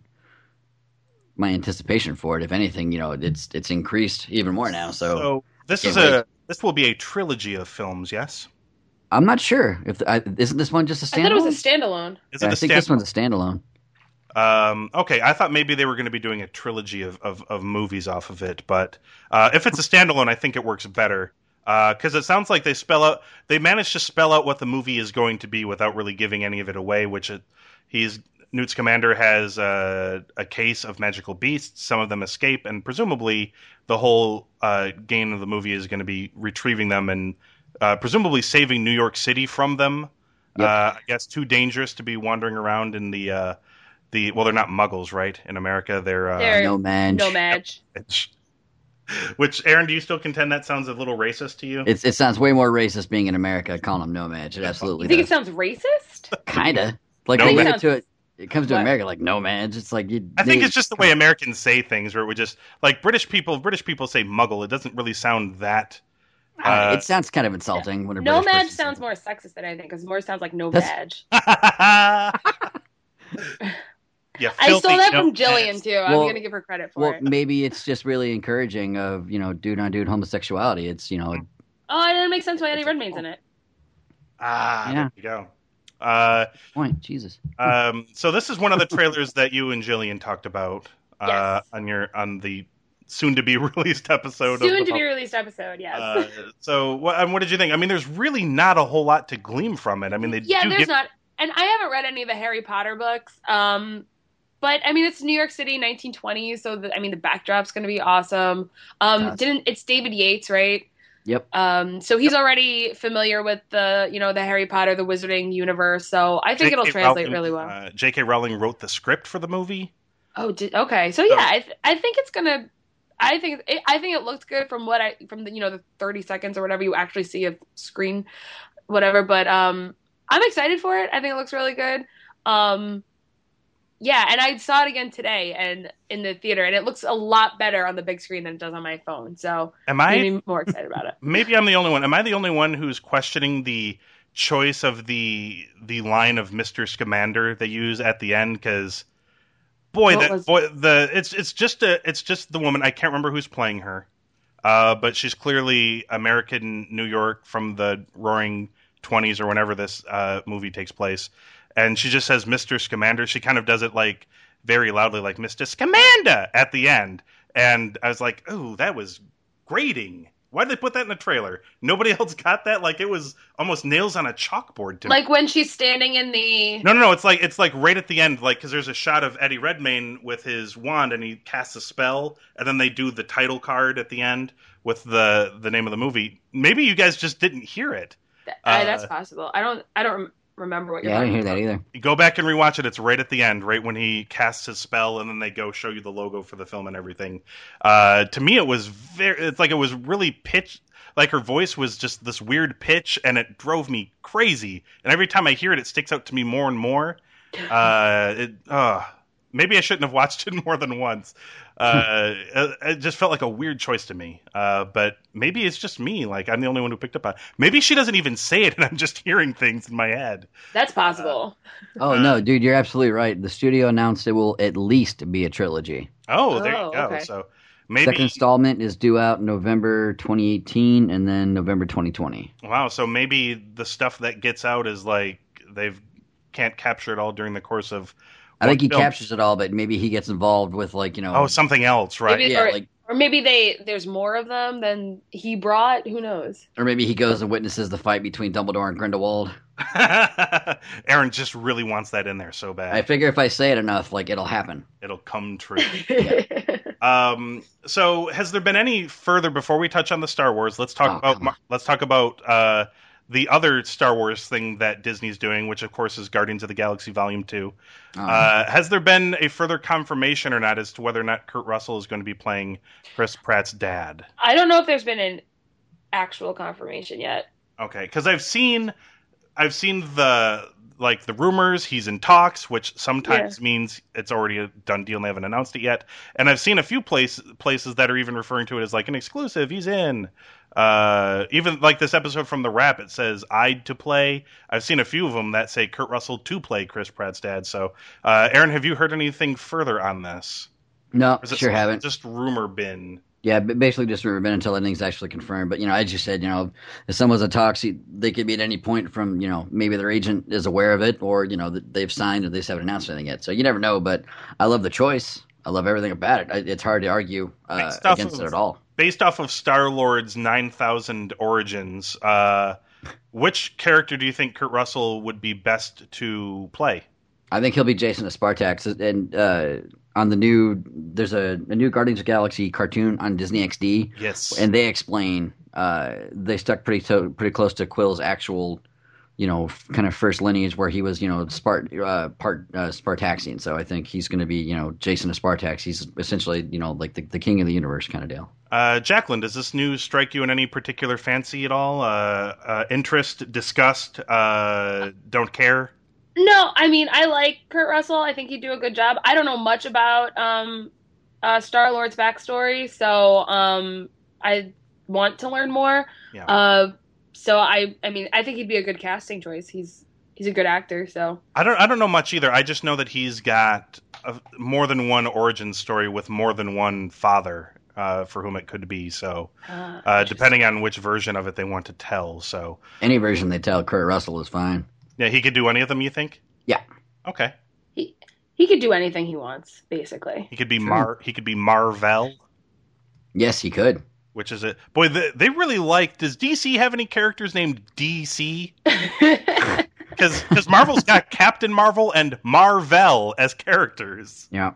my anticipation for it. If anything, you know, it's it's increased even more now. So, so this is a this will be a trilogy of films, yes. I'm not sure if I, isn't this one just a standalone. I thought it was a standalone. Is Yeah, it I a think stand- this one's a standalone. Um, okay, I thought maybe they were going to be doing a trilogy of, of, of movies off of it, but uh, if it's a standalone, I think it works better. because it sounds like they spell out they managed to spell out what the movie is going to be without really giving any of it away. Which it, he's Newt Scamander has a, a case of magical beasts. Some of them escape, and presumably the whole uh, game of the movie is going to be retrieving them and uh, presumably saving New York City from them. Yep. Uh, I guess too dangerous to be wandering around in the uh, the well, they're not Muggles, right? In America, they're, uh, They're- No man. No match. Which, which, Aaron, do you still contend that sounds a little racist to you? It's, it sounds way more racist being in America calling them nomads. It absolutely You think it sounds racist? Kinda. Like No when you man. get to it, it comes to What? America like nomads. It's like you. I think it's just the way Americans say things, where it would just like British people. British people say "muggle." It doesn't really sound that. I don't know, uh, it sounds kind of insulting when a No British sounds more sexist than I think, because more sounds like no That's- badge. yeah, I stole filthy that from nomads. Jillian too. I'm Well- gonna give her credit it. for Well, it. maybe it's just really encouraging of you know dude on dude homosexuality. It's you know Oh, it doesn't make sense why Eddie Redmayne's in it. Ah, Yeah. there you go. Uh, point. Jesus. um, so this is one of the trailers that you and Jillian talked about uh, Yes. on your on the soon to be released episode. Soon of to be released episode, yes. Uh, so what, um, what did you think? I mean, there's really not a whole lot to glean from it. I mean, they yeah, do there's give not, and I haven't read any of the Harry Potter books. Um, but I mean, it's New York City, 1920s, so the, I mean, the backdrop's going to be awesome. Um, Yes. didn't it's David Yates, right? Yep. Um, so he's already familiar with the, you know, the Harry Potter, the Wizarding universe. So I think it'll J.K. translate Rowling, really well. Uh, J.K. Rowling wrote the script for the movie. Oh, did, okay. So yeah, I, th- I think it's gonna. I think it, I think it looks good from what I from the you know the thirty seconds or whatever you actually see of screen, whatever. But um, I'm excited for it. I think it looks really good. Um, yeah, and I saw it again today and in the theater, and it looks a lot better on the big screen than it does on my phone. So Am I'm I? more excited about it. Maybe I'm the only one. Am I the only one who's questioning the choice of the the line of Mister Scamander they use at the end? Because boy, What that was- boy, the it's it's just a it's just the woman. I can't remember who's playing her, uh, but she's clearly American New York from the Roaring Twenties or whenever this uh, movie takes place, and she just says Mister Scamander. She kind of does it like very loudly, like Mister Scamander at the end, and I was like, oh, that was grating. Why did they put that in the trailer? Nobody else got that. Like it was almost nails on a chalkboard to me. Like when she's standing in the. No, no, no. It's like it's like right at the end, like because there's a shot of Eddie Redmayne with his wand, and he casts a spell, and then they do the title card at the end with the the name of the movie. Maybe you guys just didn't hear it. Uh, that's possible. I don't. I don't remember what you're. Yeah, I didn't hear talking that either. Go back and rewatch it. It's right at the end, right when he casts his spell, and then they go show you the logo for the film and everything. Uh, to me, it was very. It's like it was really pitch. Like her voice was just this weird pitch, and it drove me crazy. And every time I hear it, it sticks out to me more and more. Uh, it, uh, maybe I shouldn't have watched it more than once. Uh, it, it just felt like a weird choice to me. Uh, but maybe it's just me. Like I'm the only one who picked up on. it. Maybe she doesn't even say it, and I'm just hearing things in my head. That's possible. Oh Uh, no, dude, you're absolutely right. The studio announced it will at least be a trilogy. Oh, there Oh, you go. okay. So maybe Second installment is due out November 2018 and then November 2020. wow. So maybe the stuff that gets out is like they've can't capture it all during the course of. I think he film. captures it all, but maybe he gets involved with like you know. Oh, something else, right? Maybe- yeah, or- like Or maybe they there's more of them than he brought. Who knows? or maybe he goes and witnesses the fight between Dumbledore and Grindelwald. Aaron just really wants that in there so bad. I figure if I say it enough, like it'll happen. It'll come true. Um, so has there been any further before we touch on the Star Wars? Let's talk Oh, about come let's talk about uh, the other Star Wars thing that Disney's doing, which of course is Guardians of the Galaxy Volume Two. Um, Uh, has there been a further confirmation or not as to whether or not Kurt Russell is going to be playing Chris Pratt's dad? I don't know if there's been an actual confirmation yet. Okay, because I've seen, I've seen the like the rumors he's in talks, which sometimes means it's already a done deal and they haven't announced it yet. And I've seen a few place, places that are even referring to it as like an exclusive. He's in. Uh, even like this episode from the Wrap, it says "I'd to play." I've seen a few of them that say Kurt Russell to play Chris Pratt's dad. So, uh, Aaron, have you heard anything further on this? no, Or is it sure haven't. Just rumor bin. Yeah, basically just rumor been until anything's actually confirmed. But you know, I just said, you know, if someone's a he- they could be at any point from you know maybe their agent is aware of it, or you know they've signed and they just haven't announced anything yet. So you never know. But I love the choice. I love everything about it. I, it's hard to argue uh, against it at all. Based off of Star Lord's nine thousand origins, uh, which character do you think Kurt Russell would be best to play? I think he'll be Jason of Spartax, and uh, on the new there's a, a new Guardians of the Galaxy cartoon on Disney XD, Yes, and they explain uh, they stuck pretty to, pretty close to Quill's actual, you know, f- kind of first lineage where he was, you know, Spart uh, part uh, Spartaxian. So I think he's going to be, you know, Jason of Spartax. He's essentially, you know, like the, the king of the universe kind of deal. Uh, Jacqueline, does this news strike you in any particular fancy at all? Uh, uh, interest, disgust, uh, don't care? No, I mean I like Kurt Russell. I think he'd do a good job. I don't know much about um, uh, Star Lord's backstory, so um, I want to learn more. Yeah. Uh, so I, I mean, I think he'd be a good casting choice. He's he's a good actor. So I don't. I don't know much either. I just know that he's got a, more than one origin story with more than one father uh, for whom it could be. So, uh, uh, depending on which version of it they want to tell. So, Any version they tell Kurt Russell is fine. yeah, he could do any of them. You think? Yeah. Okay. he he could do anything he wants, basically. He could be Mar. He could be Marvel. Yes, he could. Which is it? Boy, the, they really like. Does DC have any characters named DC? Because Marvel's got Captain Marvel and Marvel as characters. Yeah.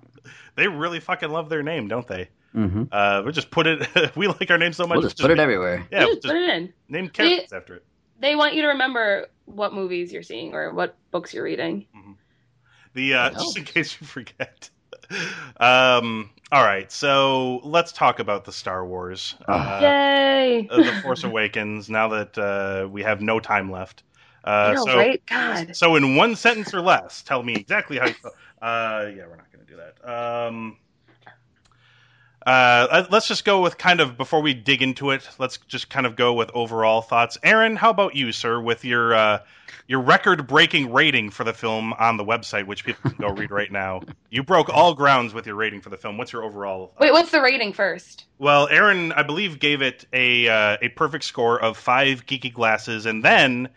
They really fucking love their name, don't they? Hmm Uh, we just put it. we like our name so much. We'll just put it everywhere. Yeah, just just put it in. name characters after it. They want you to remember what movies you're seeing or what books you're reading. The uh, just in case you forget. um. All right, so let's talk about the Star Wars. Ah. Uh, Yay! the Force Awakens. Now that uh, we have no time left. Uh, know, so, right? God. so in one sentence or less, tell me exactly how you feel. Uh, yeah, we're not going to do that. Um, uh, let's just go with kind of before we dig into it. Let's just kind of go with overall thoughts. Aaron, how about you, sir, with your uh, your record-breaking rating for the film on the website, which people can go read right now. You broke all grounds with your rating for the film. What's your overall? uh, Wait, what's the rating first? well, Aaron, I believe, gave it a uh, a perfect score of five geeky glasses, and then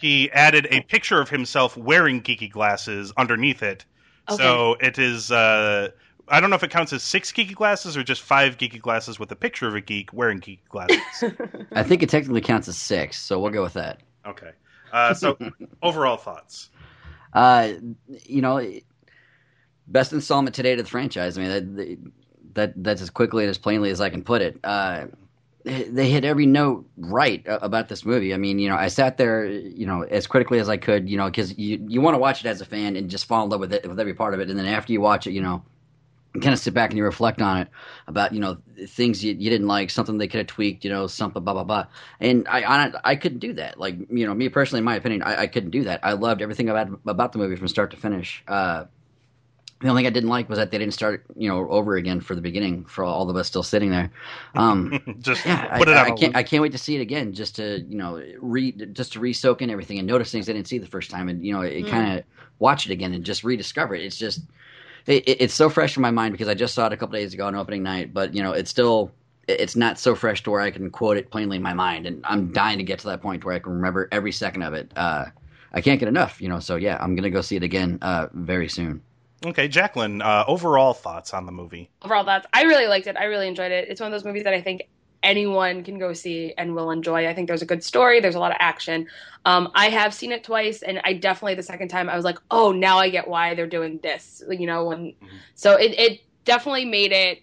he added a picture of himself wearing geeky glasses underneath it. Okay. So it is. I don't know if it counts as six geeky glasses or just five geeky glasses with a picture of a geek wearing geeky glasses. I think it technically counts as six, so we'll go with that. okay. Uh, so overall thoughts. Uh, you know, best installment today to the franchise. I mean, that, that that's as quickly and as plainly as I can put it. Uh, they hit every note right about this movie. I mean, you know, I sat there, you know, as critically as I could, you know, because you you want to watch it as a fan and just fall in love with it with every part of it, and then after you watch it, you know. Kind of sit back and you reflect on it about you know things you, you didn't like, something they could have tweaked, you know, something blah blah blah. And I I, I couldn't do that. Like you know, me personally, in my opinion, I, I couldn't do that. I loved everything about about the movie from start to finish. Uh, the only thing I didn't like was that they didn't start you know over again for the beginning for all of us still sitting there. Um, just yeah, put I, it on. I a can't. I can't wait to see it again, just to you know read, just to re-soak in everything and notice things I didn't see the first time, and you know, it Mm. kind of watch it again and just rediscover it. It's just, it, it- it's so fresh in my mind because I just saw it a couple days ago on opening night, but you know, it's still it's not so fresh to where I can quote it plainly in my mind, and I'm dying to get to that point where I can remember every second of it. Uh, I can't get enough, you know. So yeah, I'm gonna go see it again uh, very soon. Okay, Jacqueline. Uh, overall thoughts on the movie. Overall, thoughts. I really liked it. I really enjoyed it. It's one of those movies that I think anyone can go see and will enjoy. I think there's a good story. There's a lot of action. Um, I have seen it twice, and I definitely the second time I was like, oh, now I get why they're doing this. You know, when so it it definitely made it.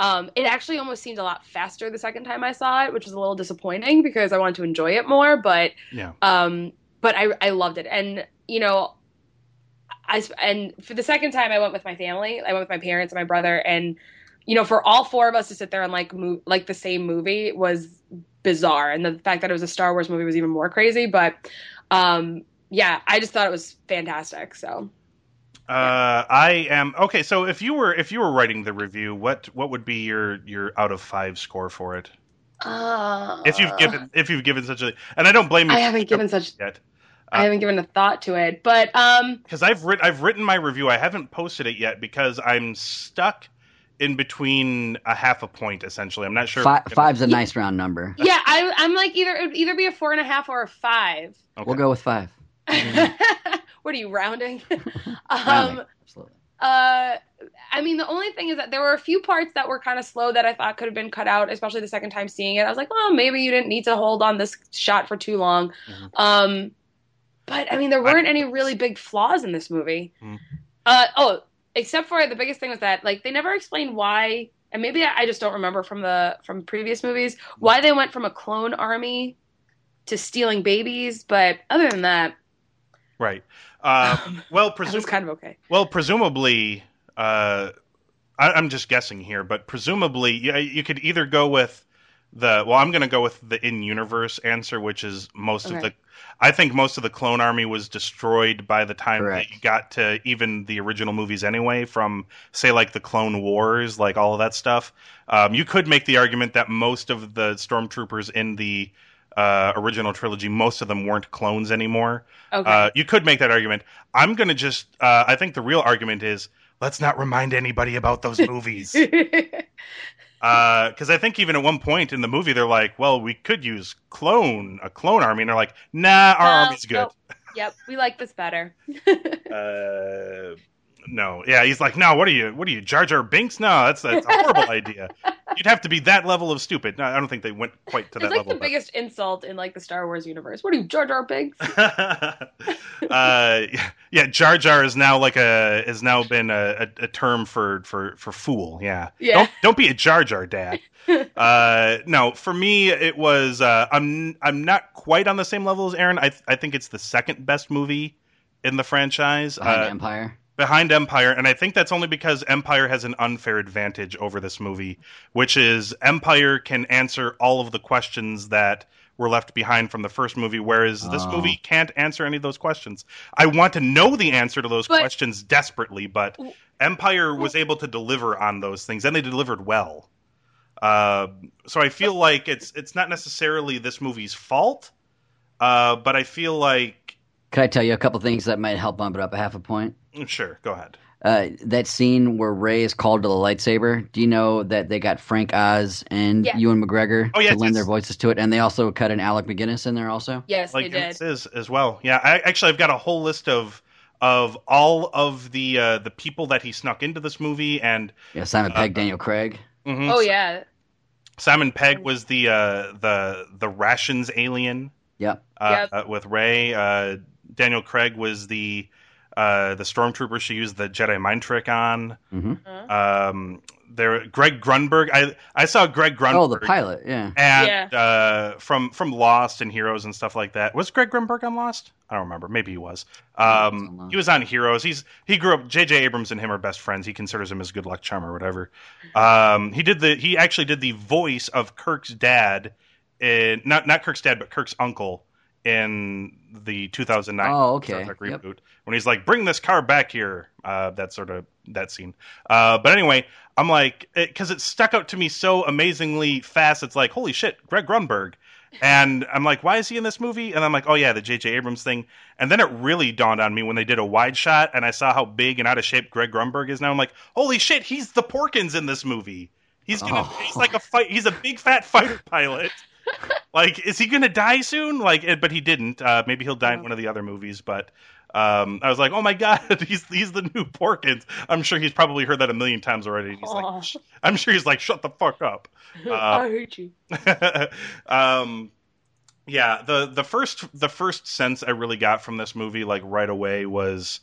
Um, it actually almost seemed a lot faster the second time I saw it, which was a little disappointing because I wanted to enjoy it more. But Yeah. um, but I I loved it, and you know, I and for the second time I went with my family. I went with my parents and my brother, and you know, for all four of us to sit there and like move like the same movie was bizarre, and the fact that it was a Star Wars movie was even more crazy. But um, yeah, I just thought it was fantastic. So Uh, I am okay. So if you were if you were writing the review, what what would be your your out of five score for it? uh, If you've given if you've given such a and I don't blame you I haven't given such yet I haven't given a thought to it, but um, because I've written I've written my review. I haven't posted it yet because I'm stuck in between a half a point essentially. I'm not sure. Five, five's a nice round number. yeah, I, I'm like either it would either be a four and a half or a five. Okay. We'll go with five. what are you rounding? um, Rounding. Absolutely. Uh, I mean, the only thing is that there were a few parts that were kind of slow that I thought could have been cut out, especially the second time seeing it. I was like, well, maybe you didn't need to hold on this shot for too long. Mhm. Um, but I mean, there weren't any really big flaws in this movie. Mhm. Uh, oh, except for the biggest thing was that like they never explained why, and maybe I just don't remember from the from previous movies why they went from a clone army to stealing babies. But other than that, Right. Um, well, was kind of okay. well, presumably, uh, I, I'm just guessing here, but presumably, you, you could either go with the. Well, I'm going to go with the in-universe answer, which is most of the. I think most of the clone army was destroyed by the time Correct. that you got to even the original movies anyway. From say like the Clone Wars, like all of that stuff. Um, you could make the argument that most of the stormtroopers in the uh, original trilogy, most of them weren't clones anymore. Okay. Uh, you could make that argument. I'm going to just. Uh, I think the real argument is let's not remind anybody about those movies. Because I think even at one point in the movie, they're like, "Well, we could use clone a clone army," and they're like, "Nah, our No, army's good." nope. yep, we like this better. Uh, no, yeah, he's like, "No, what are you? What are you, Jar Jar Binks? No, that's that's a horrible idea. You'd have to be that level of stupid." No, I don't think they went quite to It's that like level. the but- biggest insult in like the Star Wars universe. What are you, Jar Jar Binks? uh, yeah, Jar Jar is now like a has now been a, a, a term for, for, for fool. Yeah, Yeah. Don't don't be a Jar Jar dad. uh, no, for me it was. Uh, I'm I'm not quite on the same level as Aaron. I I think it's the second best movie in the franchise. Behind uh, Empire. Behind Empire, and I think that's only because Empire has an unfair advantage over this movie, which is Empire can answer all of the questions that were left behind from the first movie, whereas this Oh. movie can't answer any of those questions. I want to know the answer to those But- questions desperately, but W- Empire was able to deliver on those things, and they delivered well. Uh, so I feel like it's it's not necessarily this movie's fault, uh, but I feel like Could I tell you a couple things that might help bump it up a half a point? Sure, go ahead. Uh, that scene where Rey is called to the lightsaber. Do you know that they got Frank Oz and Yes. Ewan McGregor Oh, yeah, to lend it's- their voices to it, and they also cut an Alec Guinness in there also? yes, like they did. this is as well. Yeah, I actually I've got a whole list of of all of the uh, the people that he snuck into this movie, and Yeah, Simon Pegg, Uh, Daniel Craig. mhm, Oh yeah, Simon Pegg was the uh, the the rations alien Yep. uh, uh, with Rey. Uh, Daniel Craig was the uh, the stormtrooper she used the Jedi mind trick on. hmm Uh-huh. Um, there, Greg Grunberg. I I saw Greg Grunberg. Oh, the pilot. Yeah. and uh, from from Lost and Heroes and stuff like that. Was Greg Grunberg on Lost? I don't remember. Maybe he was. he was on Um, he was on Heroes. He's he grew up. J.J. Abrams and him are best friends. He considers him his good luck charm or whatever. Um, he did the. He actually did the voice of Kirk's dad. In, not not Kirk's dad, but Kirk's uncle in the 2009 Oh, okay. Star Trek Yep. reboot when he's like, "Bring this car back here." Uh, that sort of that scene. Uh, but anyway, I'm like, because it, stuck out to me so amazingly fast. It's like, holy shit, Greg Grunberg. And I'm like, why is he in this movie? And I'm like, oh yeah, the J.J. Abrams thing. And then it really dawned on me when they did a wide shot, and I saw how big and out of shape Greg Grunberg is now. I'm like, holy shit, he's the Porkins in this movie. He's gonna, Oh. he's like a fight. He's a big fat fighter pilot. like, is he gonna die soon? Like, eh, but he didn't. Uh, maybe he'll die in one of the other movies. But um, I was like, oh my god, he's he's the new Porkins. I'm sure he's probably heard that a million times already. He's Aw. like, I'm sure he's like, shut the fuck up. I hate you. um, yeah, the the first the first sense I really got from this movie, like right away, was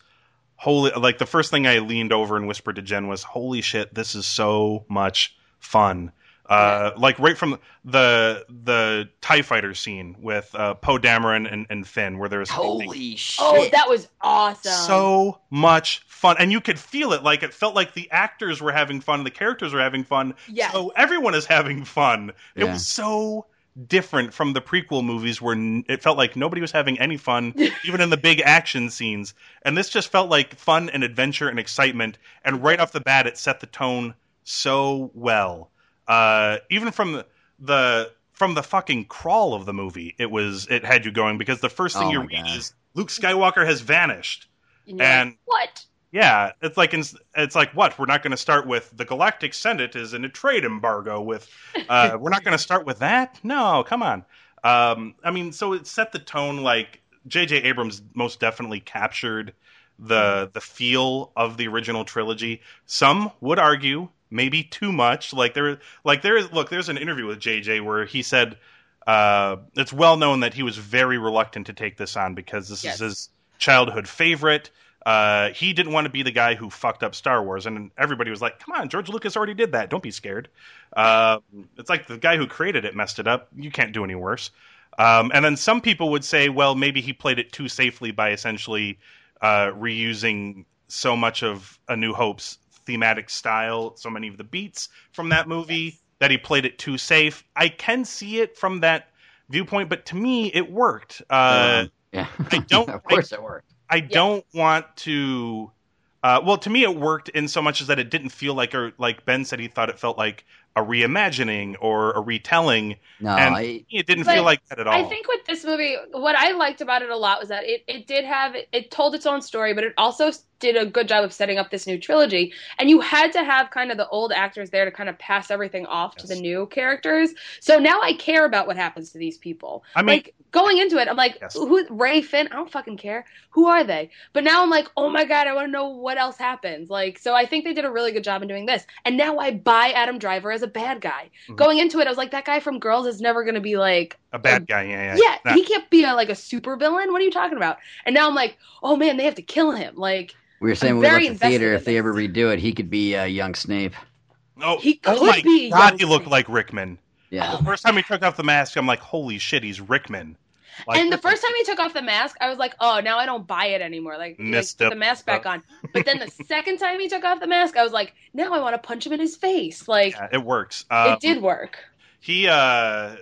holy. Like the first thing I leaned over and whispered to Jen was, "Holy shit, this is so much fun." Uh, like right from the the Tie Fighter scene with uh, Poe Dameron and, and Finn, where there was Holy shit! Oh, that was awesome. so much fun, and you could feel it. Like it felt like the actors were having fun, the characters were having fun, Yeah. so everyone is having fun. It Yeah. was so different from the prequel movies where n- it felt like nobody was having any fun, even in the big action scenes. And this just felt like fun and adventure and excitement. And right off the bat, it set the tone so well. Uh, even from the, the from the fucking crawl of the movie, it was it had you going because the first thing Oh you read God. is Luke Skywalker has vanished. And you're like, what? Yeah, it's like in, it's like what we're not going to start with. The Galactic Senate is in a trade embargo with. Uh, we're not going to start with that. No, come on. Um, I mean, so it set the tone. Like J.J. Abrams most definitely captured the the feel of the original trilogy. Some would argue maybe too much. Like there, like there is. Look, there's an interview with JJ where he said uh, it's well known that he was very reluctant to take this on because this Yes. is his childhood favorite. Uh, he didn't want to be the guy who fucked up Star Wars, and everybody was like, "Come on, George Lucas already did that. Don't be scared." Uh, it's like the guy who created it messed it up. You can't do any worse. Um, and then some people would say, well, maybe he played it too safely by essentially uh, reusing so much of A New Hope's thematic style, so many of the beats from that movie, that he played it too safe. I can see it from that viewpoint, but to me, it worked. Uh, yeah, I don't- of course, it worked. I don't want to. Uh, well, to me, it worked in so much as that it didn't feel like, or like Ben said, he thought it felt like a reimagining or a retelling. No, and I, it didn't feel like that at all. I think with this movie, what I liked about it a lot was that it, it did have it told its own story, but it also did a good job of setting up this new trilogy. And you had to have kind of the old actors there to kind of pass everything off to the new characters. So now I care about what happens to these people. I mean- like going into it, I'm like, Yes. who Rey Finn? I don't fucking care. Who are they? But now I'm like, oh my god, I want to know what else happens. Like, so I think they did a really good job in doing this. And now I buy Adam Driver as a bad guy. Mhm. Going into it, I was like, that guy from Girls is never going to be like a bad guy, yeah, yeah. yeah, Nah. he can't be a, like a super villain. What are you talking about? And now I'm like, oh man, they have to kill him. Like we were saying I'm when we very left the theater, if they ever redo it, he could be uh, young Snape. oh, he oh could my be God, young he looked Snape. like Rickman. Yeah, The first time he took off the mask, I'm like, holy shit, he's Rickman. Like, and the first time he took off the mask, I was like, oh, now I don't buy it anymore. Like, like Missed put the mask back on. But then the second time he took off the mask, I was like, now I want to punch him in his face. Like, yeah, it works. Um, it did work. he uh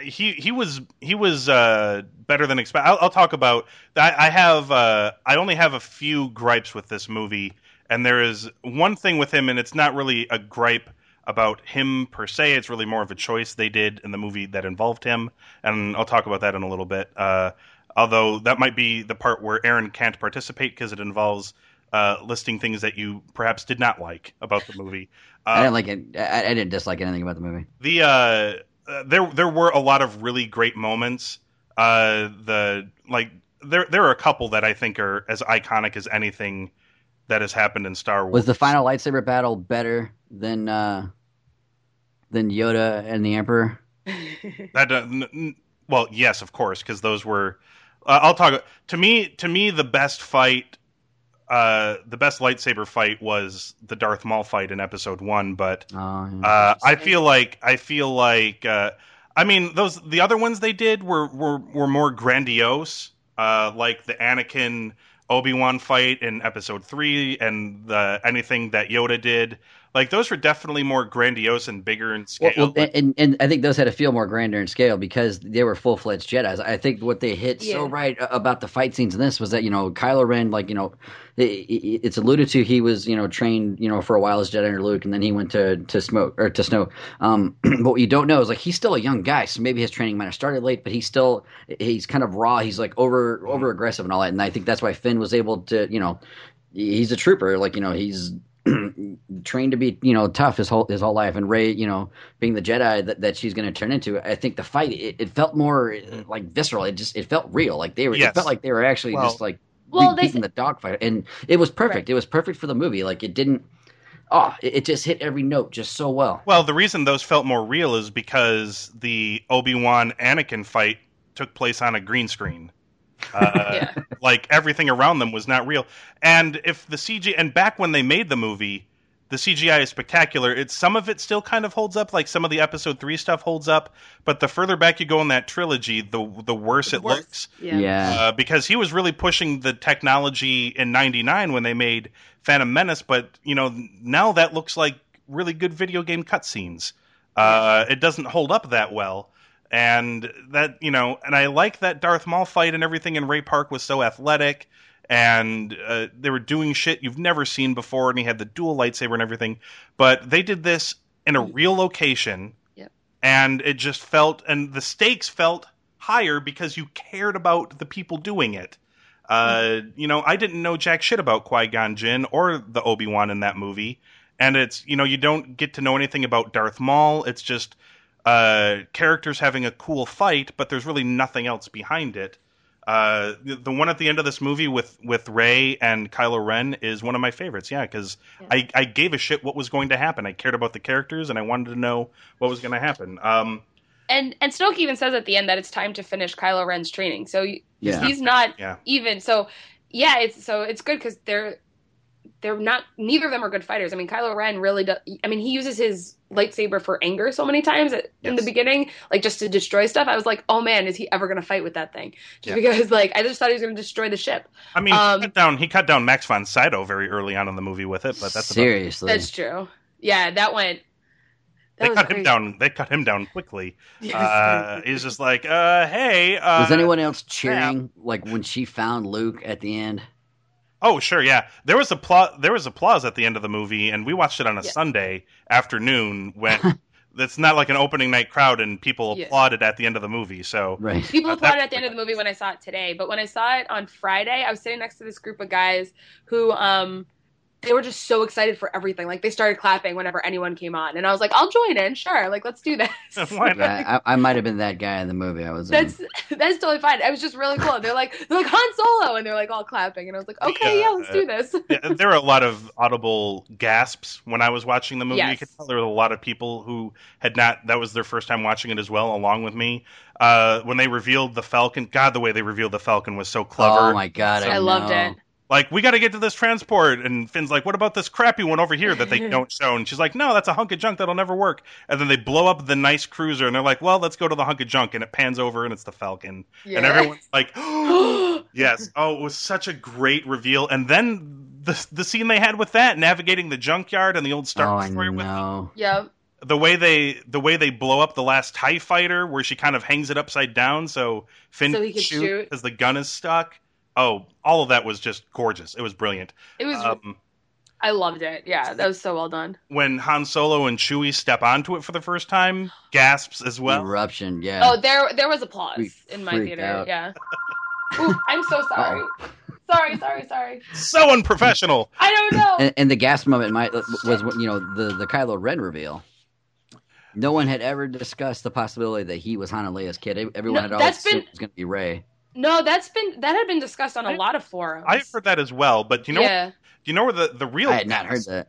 he he was he was uh better than expected. I'll, I'll talk about I, I have uh I only have a few gripes with this movie, and there is one thing with him, and it's not really a gripe about him per se. It's really more of a choice they did in the movie that involved him, and I'll talk about that in a little bit. Uh, although that might be the part where Aaron can't participate because it involves uh, listing things that you perhaps did not like about the movie. Uh, I didn't like it. I, I didn't dislike anything about the movie. the uh, uh, there there were a lot of really great moments. Uh, the like there there are a couple that I think are as iconic as anything that has happened in Star Wars. Was the final lightsaber battle better than uh, than Yoda and the Emperor? that uh, n- n- well yes of course because those were uh, I'll talk to me to me the best fight uh the best lightsaber fight was the Darth Maul fight in episode 1 but Oh, yeah. Uh, I feel like I feel like uh, I mean those the other ones they did were were, were more grandiose, uh, like the Anakin Obi Wan fight in Episode three, and the anything that Yoda did. Like those were definitely more grandiose and bigger in scale. Well, well, and, and I think those had to feel more grander in scale because they were full fledged Jedi's. I think what they hit so right about the fight scenes in this was that you know Kylo Ren, like you know, it, it- it's alluded to he was you know trained you know for a while as Jedi under Luke, and then he went to to Snoke or to Snoke. Um, but what you don't know is like he's still a young guy, so maybe his training might have started late, but he's still he's kind of raw. He's like over over aggressive and all that, and I think that's why Finn was able to you know he's a trooper. Like you know he's trained to be you know tough his whole his whole life. And Rey you know being the jedi that, that she's going to turn into i think the fight it, it felt more uh, like visceral. It just it felt real. Like they were Yes. it felt like they were actually Well- just like Well, well, they beating the dogfight and it was perfect. Right. it was perfect for the movie. Like it didn't oh it, it just hit every note just so well. Well, the reason those felt more real is because the Obi Wan Anakin fight took place on a green screen. Uh, Yeah. Like everything around them was not real. And if the CG and back when they made the movie, the CGI is spectacular. It's some of it still kind of holds up, like some of the Episode three stuff holds up. But the further back you go in that trilogy, the the worse it Worse. looks. Yeah. yeah Uh, because he was really pushing the technology in '99 when they made Phantom Menace, but you know now that looks like really good video game cutscenes. Uh, it doesn't hold up that well, and that you know, and I like that Darth Maul fight and everything in Ray Park was so athletic, and uh, they were doing shit you've never seen before, and he had the dual lightsaber and everything. But they did this in a real location, Yep. and it just felt, and the stakes felt higher because you cared about the people doing it. Uh, you know, I didn't know jack shit about Qui Gon Jinn or the Obi Wan in that movie, and it's you know you don't get to know anything about Darth Maul. It's just uh, characters having a cool fight, but there's really nothing else behind it. Uh, the, the one at the end of this movie with with Rey and Kylo Ren is one of my favorites. Yeah, because Yeah. I I gave a shit what was going to happen. I cared about the characters and I wanted to know what was going to happen. Um, And and Snoke even says at the end that it's time to finish Kylo Ren's training. So Yeah. he's not Yeah. even so. Yeah, it's so it's good because they're they're not. Neither of them are good fighters. I mean, Kylo Ren really does. I mean, he uses his lightsaber for anger so many times at, in the beginning, like just to destroy stuff. I was like, oh man, is he ever going to fight with that thing? Just Yeah. because, like, I just thought he was going to destroy the ship. I mean, Um, he cut down he cut down Max von Sydow very early on in the movie with it, but that's about seriously. That's true. Yeah, that went. That they was cut him down. They cut him down quickly. Yes, Uh, he's just like, uh, hey. Uh, Was anyone else cheering like when she found Luke at the end? Oh, sure, yeah. There was applause. There was applause at the end of the movie, and we watched it on a Yeah. Sunday afternoon when it's not like an opening night crowd, and people Yeah. applauded at the end of the movie. So Right. People Uh, applauded at the end of the movie when I saw it today, but when I saw it on Friday, I was sitting next to this group of guys who um they were just so excited for everything. Like they started clapping whenever anyone came on, and I was like, "I'll join in, sure. Like let's do this." why not? Yeah, I, I might have been that guy in the movie I was in. That's that's totally fine. It was just really cool. They're like they're like Han Solo, and they're like all clapping, and I was like, "Okay, yeah, let's do this." Yeah, there were a lot of audible gasps when I was watching the movie. You could tell there were a lot of people who had not. That was their first time watching it as well, along with me. Uh, when they revealed the Falcon, God, the way they revealed the Falcon was so clever. Oh my god, I, I loved know. it. Like we got to get to this transport and finn's like what about this crappy one over here that they don't show and she's like no that's a hunk of junk that'll never work and then they blow up the nice cruiser and they're like well let's go to the hunk of junk and it pans over and it's the falcon Yeah. and everyone's like yes oh it was such a great reveal and then the the scene they had with that navigating the junkyard and the old star Oh, I destroyer with know. Yep. the way they the way they blow up the last tie fighter where she kind of hangs it upside down so finn So he can shoot shoot. because the gun is stuck oh all of that was just gorgeous it was brilliant It was. um, I loved it. Yeah, that was so well done. when Han Solo and Chewie step onto it for the first time, gasps as well. Eruption, yeah. Oh, there there was applause We in my theater. out. Yeah. Ooh, I'm so sorry. Sorry, sorry, sorry. So unprofessional. I don't know. and, and the gas moment might was when, you know the the Kylo Ren reveal. No one had ever discussed the possibility that he was Han and Leia's kid. Everyone No, had always that's been- it was going to be Rey. No, that's been that had been discussed on a I- lot of forums. I've heard that as well, but do you know, yeah. you know where the the real I had not heard that.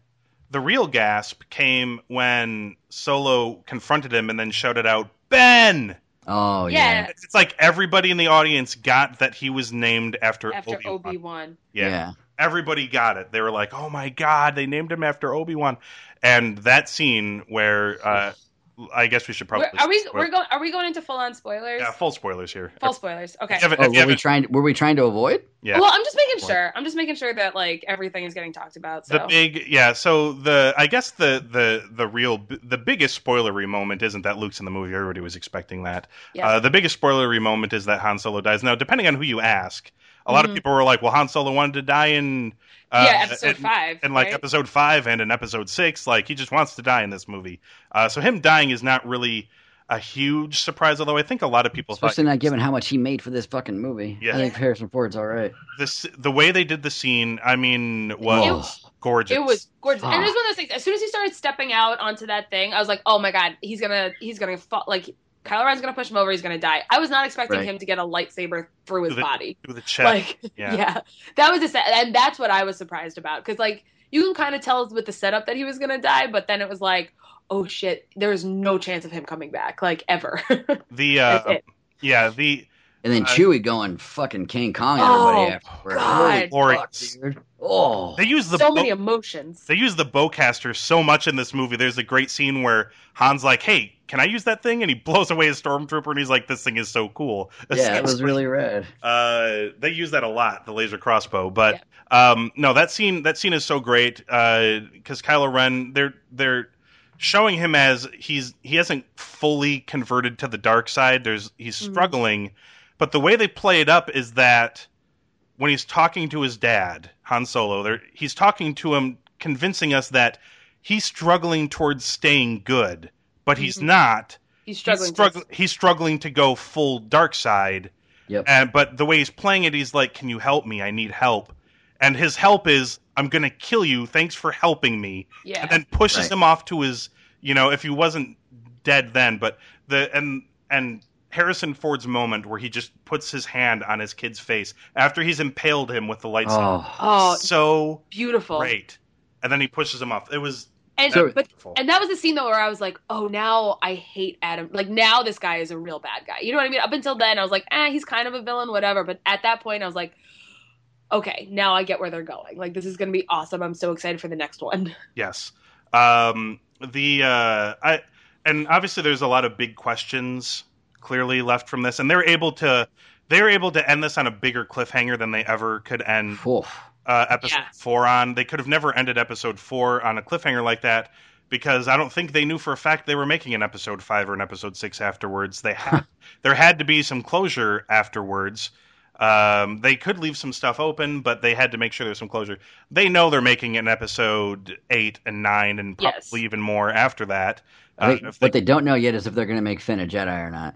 the real gasp came when Solo confronted him and then shouted out Ben. Oh Yeah. yeah, It's like everybody in the audience got that he was named after, After Obi-Wan. Obi Wan. Yeah. yeah. everybody got it. They were like, "Oh my god, they named him after Obi Wan," and that scene where uh, I guess we should probably Are we spoil- we're going are we going into full on spoilers? yeah full spoilers here. Full spoilers. Okay. If you haven't- Oh, if you were we haven't- trying? Were we trying to avoid? yeah. Well, I'm just making sure. I'm just making sure that like everything is getting talked about. So the big yeah so the i guess the the the real the biggest spoilery moment isn't that luke's in the movie everybody was expecting that Yeah. uh, the biggest spoilery moment is that han solo dies now depending on who you ask a lot of Mhm. people were like well han solo wanted to die in uh, yeah, episode in- five. in like right? episode five and in episode six like he just wants to die in this movie uh, so him dying is not really a huge surprise although i think a lot of people Especially thought not given how much he made for this fucking movie. Yeah. I think Harrison Ford's all right. this the way they did the scene i mean was Oh. gorgeous It was gorgeous, and it was one of those things. As soon as he started stepping out onto that thing, I was like, "Oh my god, he's gonna, he's gonna fall." Like Kylo Ren's gonna push him over. He's gonna die. I was not expecting Right. him to get a lightsaber through his The- body. through the chest Like, yeah. yeah. that was a set, and that's what I was surprised about because, like, you can kind of tell with the setup that he was gonna die, but then it was like, "Oh shit, there is no chance of him coming back, like ever." the uh yeah the And then Uh, Chewie going fucking King Kong Oh, everybody afterward. God. Holy fuck, dude. Oh, They use the so bow- many emotions. they use the bowcaster so much in this movie. There's a great scene where Han's like, "Hey, can I use that thing?" and he blows away a stormtrooper, and he's like, "This thing is so cool." yeah, it was really rad. Uh, they use that a lot, the laser crossbow. But um, no, that scene that scene is so great because Kylo Ren they're they're showing him as he's he hasn't fully converted to the dark side. There's he's Mhm. struggling, but the way they play it up is that when he's talking to his dad, Han Solo, he's talking to him, convincing us that he's struggling towards staying good, but he's Mhm. not. He's He's, struggling. struggling. to- he's struggling to go full dark side. Yep. And but the way he's playing it, he's like, "Can you help me? I need help." And his help is, "I'm gonna kill you. Thanks for helping me." yeah. And then pushes Right. him off to his, you know, if he wasn't dead then, but the and and Harrison Ford's moment where he just puts his hand on his kid's face after he's impaled him with the lightsaber. Oh, Oh, so beautiful. great. And then he pushes him off. It was And So- but beautiful. and that was the scene though where I was like, oh, now I hate Adam. Like now this guy is a real bad guy. You know what I mean? Up until then, I was like, eh, he's kind of a villain, whatever. But at that point, I was like, okay, now I get where they're going. Like this is gonna be awesome. I'm so excited for the next one. Yes. Um, the uh, I and obviously there's a lot of big questions clearly left from this, and they're able to they're able to end this on a bigger cliffhanger than they ever could end uh, episode Yeah. four on. They could have never ended episode four on a cliffhanger like that because I don't think they knew for a fact they were making an episode five or an episode six afterwards. They had there had to be some closure afterwards. Um, they could leave some stuff open, but they had to make sure there's some closure. They know they're making an episode eight and nine, and probably Yes. even more after that. Uh, think if what they- they don't know yet is if they're going to make Finn a Jedi or not.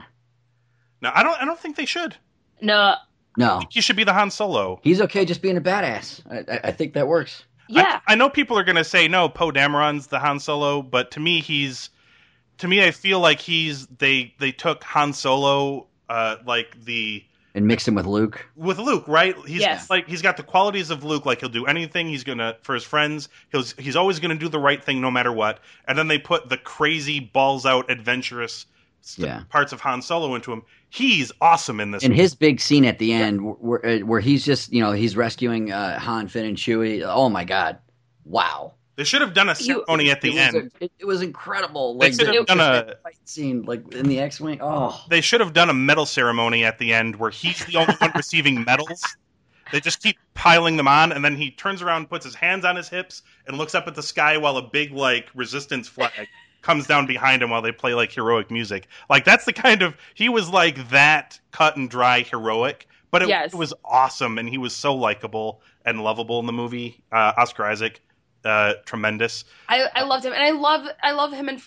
No, I don't. I don't think they should. No, No, He should be the Han Solo. he's okay just being a badass. I, I, I think that works. yeah, I, I know people are going to say no, Poe Dameron's the Han Solo, but to me, he's to me, I feel like he's they they took Han Solo, uh, like the And mix him with Luke. with Luke, right? He's Yes. like he's got the qualities of Luke. Like he'll do anything. He's gonna for his friends. He'll he's always gonna do the right thing no matter what. And then they put the crazy balls out adventurous st- Yeah. parts of Han Solo into him. He's awesome in this. And his big scene at the end, where, uh, where he's just, you know, he's rescuing uh, Han, Finn, and Chewie. Oh my God! Wow. they should have done a You- ceremony at the it end. A, it, it was incredible. They Like could the- have done a fight scene, like in the X-wing. Oh, they should have done a medal ceremony at the end where he's the only one receiving medals. They just keep piling them on, and then he turns around, puts his hands on his hips, and looks up at the sky while a big like resistance flag comes down behind him while they play like heroic music. Like that's the kind of he was like that cut and dry heroic, but it, Yes. it was awesome, and he was so likable and lovable in the movie. Uh, Oscar Isaac, uh, tremendous. I, I loved him, and I love I love him and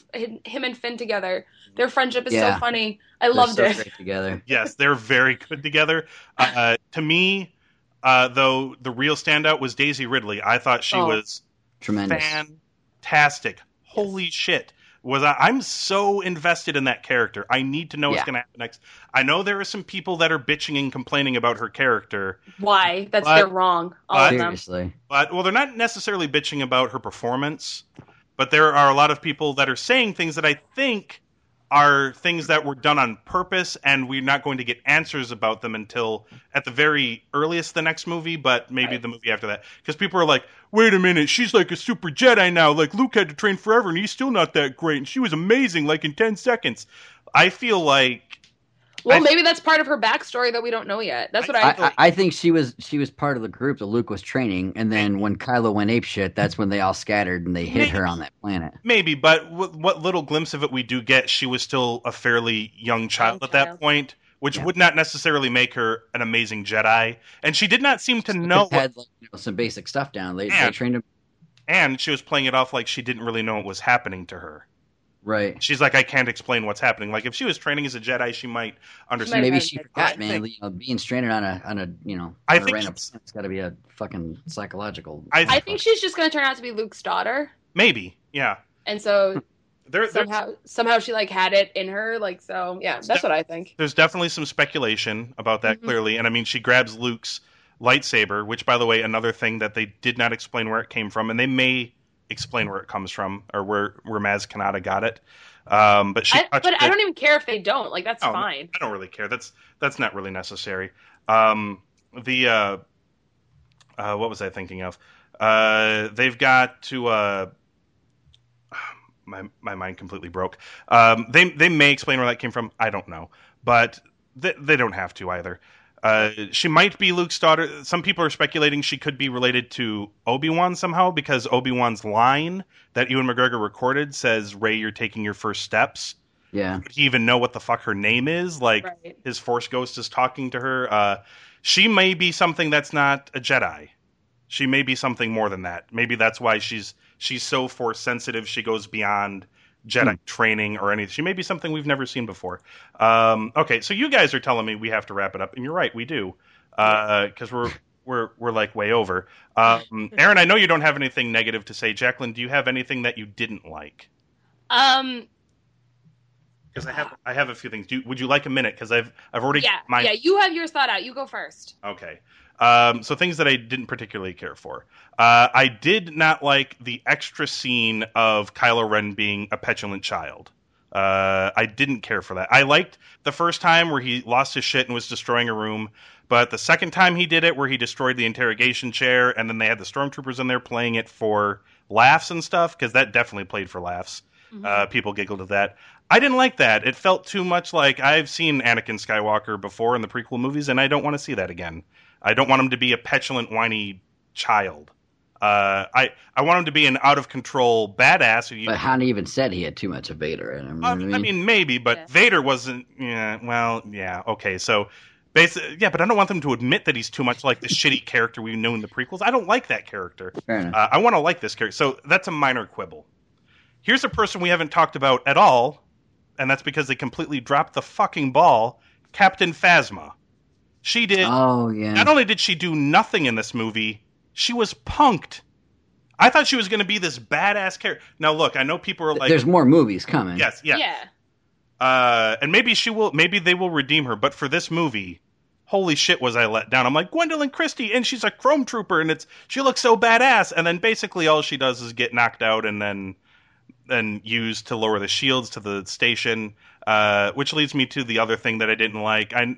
him and Finn together. Their friendship is Yeah. so funny. I they're loved so it. great together. Yes, they're very good together. Uh, to me, uh, though, the real standout was Daisy Ridley. I thought she Oh. was Tremendous. fantastic. Holy shit. Was I, I'm so invested in that character. I need to know what's going to happen next. I know there are some people that are bitching and complaining about her character, Why? That's But- they're wrong. All of them. Seriously. but well, they're not necessarily bitching about her performance, but there are a lot of people that are saying things that I think are things that were done on purpose, and we're not going to get answers about them until at the very earliest the next movie, but maybe Right. the movie after that. Because people are like, wait a minute, she's like a super Jedi now. Like Luke had to train forever, and he's still not that great, and she was amazing, like in 10 seconds. I feel like Well, I- maybe that's part of her backstory that we don't know yet. That's what I. I, I, I think she was she was part of the group that Luke was training, and then when Kylo went ape shit, that's when they all scattered and they hid her on that planet. Maybe, but w- what little glimpse of it we do get, she was still a fairly young child at that point, which Yeah. would not necessarily make her an amazing Jedi. And she did not seem to She know, had like, you know, some basic stuff down. They, Yeah. they trained him and she was playing it off like she didn't really know what was happening to her. Right. She's like, I can't explain what's happening. Like, if she was training as a Jedi, she might understand. Maybe she had- forgot, man. think- you know, being stranded on a on a you know I on a think random it's- planet's got to be a fucking psychological. I- I think she's just going to turn out to be Luke's daughter, Maybe, yeah. and so There, there's, somehow somehow she like had it in her. Like so, yeah. That's what I think. there's definitely some speculation about that Mhm. clearly and i mean she grabs luke's lightsaber which by the way another thing that they did not explain where it came from and they may explain where it comes from or where where maz kanata got it um, but she I, but I don't even care if they don't. Like that's Oh, fine. I don't really care. That's that's not really necessary. Um, the uh, uh, what was I thinking of? Uh, they've got to. Uh, my my mind completely broke. Um, they they may explain where that came from. I don't know, but they, they don't have to either. Uh, she might be Luke's daughter. Some people are speculating she could be related to Obi Wan somehow because Obi Wan's line that Ewan McGregor recorded says, "Rey, you're taking your first steps." yeah, Would he even know what the fuck her name is? Like Right. his Force Ghost is talking to her. Uh, she may be something that's not a Jedi. She may be something more than that. Maybe that's why she's she's so Force sensitive. She goes beyond Jedi Hmm. training or anything. She may be something we've never seen before. Um, okay, so you guys are telling me we have to wrap it up, and you're right, we do, because we're. We're, we're like way over. Um, Aaron, I know you don't have anything negative to say. Jacqueline, do you have anything that you didn't like? Um, because I have I have a few things. Do, would you like a minute? Because I've I've already Yeah, my yeah. You have yours thought out. You go first. Okay. Um, so things that I didn't particularly care for. Uh, I did not like the extra scene of Kylo Ren being a petulant child. Uh, I didn't care for that. I liked the first time where he lost his shit and was destroying a room, but the second time he did it, where he destroyed the interrogation chair, and then they had the stormtroopers in there playing it for laughs and stuff, because that definitely played for laughs. Uh, people giggled at that. I didn't like that. It felt too much like I've seen Anakin Skywalker before in the prequel movies, and I don't want to see that again. I don't want him to be a petulant, whiny child. Uh, I I want him to be an out of control badass. Who you, But Han even said he had too much of Vader in him. you know um, I mean, maybe, but Yeah. Vader wasn't. Yeah, well, yeah, okay. So, basically, yeah, but I don't want them to admit that he's too much like the shitty character we know in the prequels. I don't like that character. Uh, I want to like this character. So that's a minor quibble. Here's a person we haven't talked about at all, and that's because they completely dropped the fucking ball. Captain Phasma. She did. oh yeah. Not only did she do nothing in this movie, she was punked. I thought she was going to be this badass character. Now, look, I know people are like, There's more movies coming. yes, yeah, yeah. uh, and maybe she will. Maybe they will redeem her. But for this movie, holy shit, was I let down? I'm like Gwendoline Christie, and she's a Chrome Trooper, and it's she looks so badass. And then basically all she does is get knocked out, and then and used to lower the shields to the station. Uh, which leads me to the other thing that I didn't like. I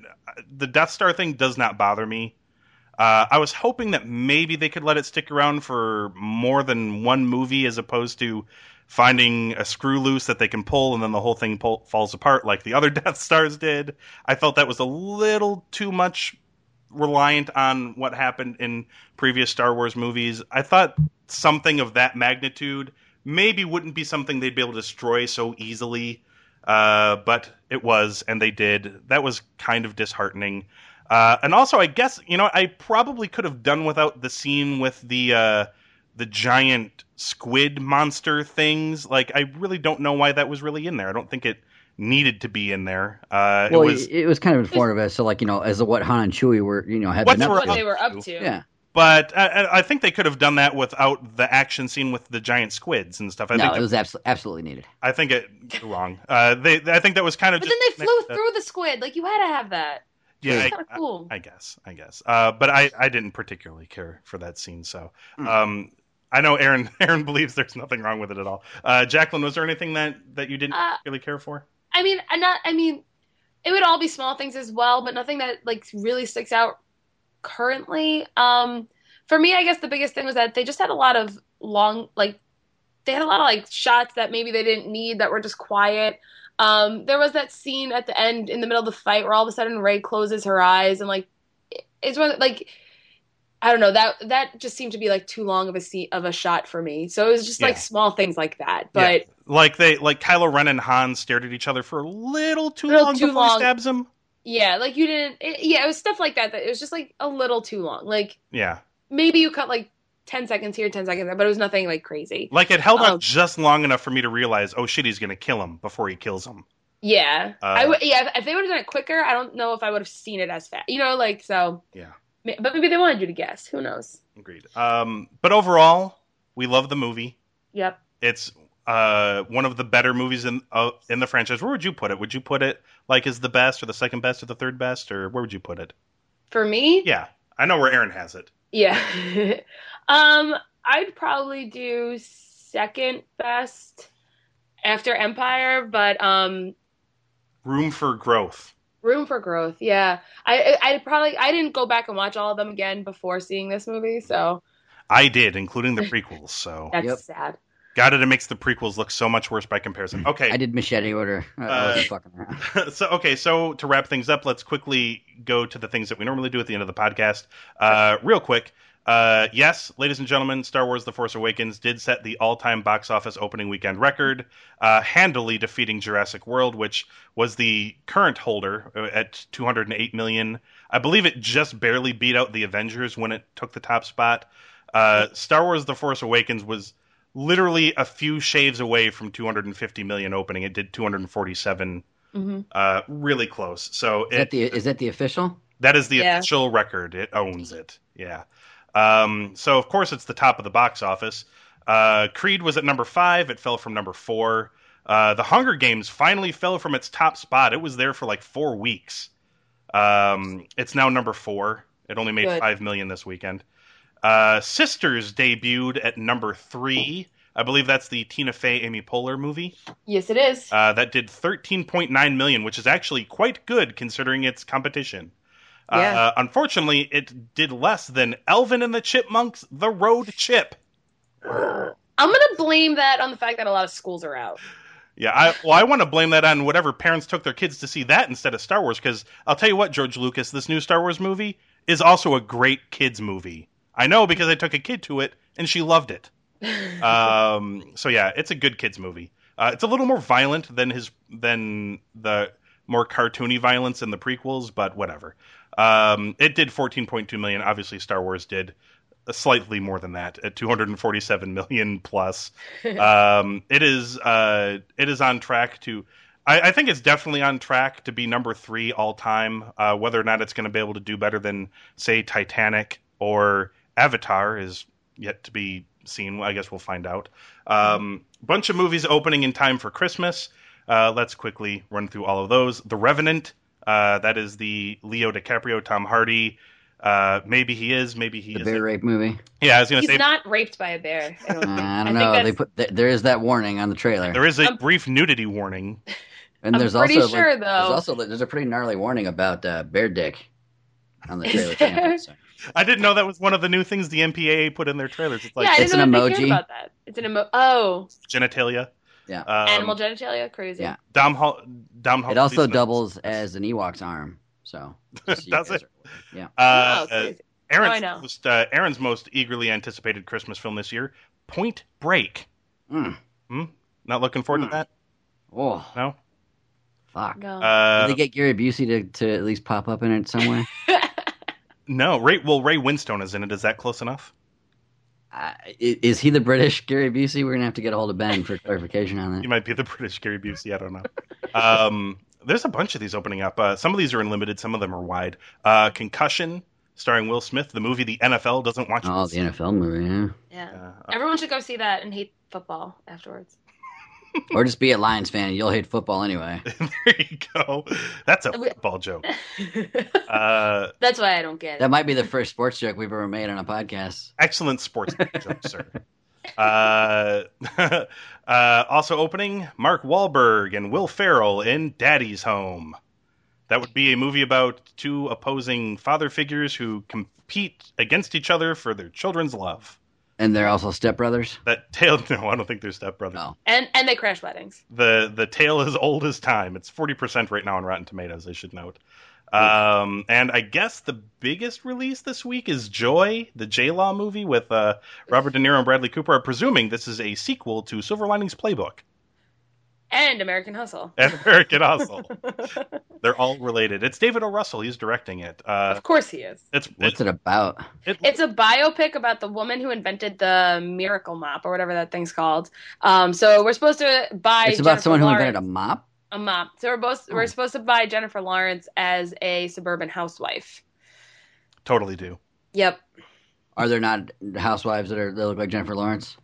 the Death Star thing does not bother me. Uh, I was hoping that maybe they could let it stick around for more than one movie, as opposed to finding a screw loose that they can pull and then the whole thing pull, falls apart like the other Death Stars did. I felt that was a little too much reliant on what happened in previous Star Wars movies. I thought something of that magnitude maybe wouldn't be something they'd be able to destroy so easily. Uh, but it was, and they did. That was kind of disheartening. Uh, and also, I guess you know, I probably could have done without the scene with the uh, the giant squid monster things. Like, I really don't know why that was really in there. I don't think it needed to be in there. Uh, Well, it was, it, was kind of informative as to like you know as to what Han and Chewie were you know had What been up were to. What they were up to. Yeah. But I- I, I think they could have done that without the action scene with the giant squids and stuff. I no, think it was abso- absolutely needed. I think it wrong. Uh, they, I think that was kind of. But just then they flew uh, through the squid. Like you had to have that. Yeah, It's I- kind of cool. I guess, I guess. Uh, but I, I didn't particularly care for that scene. So, um, I know Aaron, Aaron believes there's nothing wrong with it at all. Uh, Jacqueline, was there anything that, that you didn't Uh, really care for? I mean, I'm not. I mean, it would all be small things as well, but nothing that like really sticks out currently. Um, for me, I guess the biggest thing was that they just had a lot of long, like, they had a lot of like shots that maybe they didn't need that were just quiet. Um, there was that scene at the end in the middle of the fight where all of a sudden Rey closes her eyes and like it's one like I don't know that that just seemed to be like too long of a seat of a shot for me. So it was just like small things like that. But Like they, like Kylo Ren and Han stared at each other for a little too Little long too before he stabs him. Yeah, like you didn't. It, yeah, it was stuff like that. That it was just like a little too long. Like Yeah, maybe you cut like ten seconds here, ten seconds there, but it was nothing like crazy. like it held Oh. up just long enough for me to realize, oh shit, he's gonna kill him before he kills him. Yeah, Uh, I would. Yeah, if, they would have done it quicker, I don't know if I would have seen it as fast. You know, like so. Yeah. But maybe they wanted you to guess. Who knows? Agreed. Um, but overall, we love the movie. Yep. It's uh, one of the better movies in uh, in the franchise. Where would you put it? Would you put it like as the best, or the second best, or the third best, or where would you put it? For me, Yeah, I know where Aaron has it. yeah. um, I'd probably do second best after Empire, but um, Room for growth. Room for growth. Yeah, I I I'd probably I didn't go back and watch all of them again before seeing this movie, so I did, including the prequels. So that's Yep. sad. Got it. It makes the prequels look so much worse by comparison. Okay, I did machete order. Uh, fucking so okay, so to wrap things up, let's quickly go to the things that we normally do at the end of the podcast. Uh, real quick, uh, yes, ladies and gentlemen, Star Wars: The Force Awakens did set the all-time box office opening weekend record, uh, handily defeating Jurassic World, which was the current holder uh, at 208 million. I believe it just barely beat out the Avengers when it took the top spot. Uh, Star Wars: The Force Awakens was literally a few shaves away from 250 million opening. It did 247 hmm uh, really close. So Is that the is that the official? that is the Yeah. official record. It owns it. Yeah. Um, so of course it's the top of the box office. Uh, Creed was at number five. It fell from number four. Uh, the Hunger Games finally fell from its top spot. It was there for like four weeks. Um, it's now number four. It only made Good. five million this weekend. Uh, Sisters debuted at number three. I believe that's the Tina Fey, Amy Poehler movie. Yes, it is. Uh, that did 13.9 million, which is actually quite good considering its competition. Yeah. Uh, unfortunately, it did less than Alvin and the Chipmunks: The Road Chip. I'm gonna blame that on the fact that a lot of schools are out. Yeah, I, well, I want to blame that on whatever parents took their kids to see that instead of Star Wars. Because I'll tell you what, George Lucas, this new Star Wars movie is also a great kids movie. I know because I took a kid to it and she loved it. um, so yeah, it's a good kids movie. Uh, it's a little more violent than his than the more cartoony violence in the prequels, but whatever. Um, it did 14.2 million. Obviously, Star Wars did slightly more than that at 247 million plus. um, it is uh, it is on track to. I, I think it's definitely on track to be number three all time. Uh, whether or not it's going to be able to do better than say Titanic or Avatar is yet to be seen. I guess we'll find out. Um, bunch of movies opening in time for Christmas. Uh, let's quickly run through all of those. The Revenant. Uh, that is the Leo DiCaprio, Tom Hardy. Uh, maybe he is, maybe he The is. bear rape movie. Yeah, I was gonna He's say He's not raped by a bear. I don't Uh. I don't think know. They put th- there is that warning on the trailer, there is a I'm- brief nudity warning. and I'm there's pretty also sure, like, though- there's also there's a pretty gnarly warning about uh, bear dick on the Is trailer. there? too, so. I didn't know that was one of the new things the MPAA put in their trailers. It's like yeah, I It's didn't an know they cared emoji. about that. It's an emo. Oh, genitalia. Yeah. Um, animal genitalia, crazy. yeah. Dom Hall. Dom Hall. It also doubles as an Ewok's arm. So just Does it? are- Yeah. Uh, Oh, crazy. Aaron's, Oh, I know. Most, uh, Aaron's most eagerly anticipated Christmas film this year, Point Break. Mm. Hmm? Not looking forward Hmm. to that? Oh No. fuck! No. Uh, Did they get Gary Busey to, to at least pop up in it somewhere? no. Ray. Well, Ray Winstone is in it. Is that close enough? uh, is he the British Gary Busey? We're gonna have to get a hold of Ben for clarification on that. You might be the British Gary Busey. I don't know. um, there's a bunch of these opening up. Uh, some of these are unlimited. Some of them are wide. Uh, Concussion, starring Will Smith. The movie the NFL doesn't watch. Oh, the NFL movie, yeah. yeah. Uh, Everyone should go see that and hate football afterwards. Or just be a Lions fan. You'll hate football anyway. there you go. That's a football joke. Uh, That's why I don't get it. That might be the first sports joke we've ever made on a podcast. excellent sports joke, sir. Uh, uh, also opening Mark Wahlberg and Will Ferrell in Daddy's Home. That would be a movie about two opposing father figures who compete against each other for their children's love. And they're also stepbrothers. That tale, no, I don't think they're stepbrothers. No. And and they crash weddings. The the tale is old as time. It's forty percent right now on Rotten Tomatoes. I should note. Um, and I guess the biggest release this week is Joy, the J Law movie with uh, Robert De Niro and Bradley Cooper. I'm presuming this is a sequel to Silver Linings Playbook And American Hustle. and American Hustle. They're all related. It's David O. Russell. He's directing it. Uh, of course he is. it's What's it, it about? it, It's a biopic about the woman who invented the miracle mop or whatever that thing's called. Um, so we're supposed to buy. It's about Jennifer someone who invented a mop. a mop. So we're both Oh. we're supposed to buy Jennifer Lawrence as a suburban housewife. totally do. Yep. Are there not housewives that are that look like Jennifer Lawrence?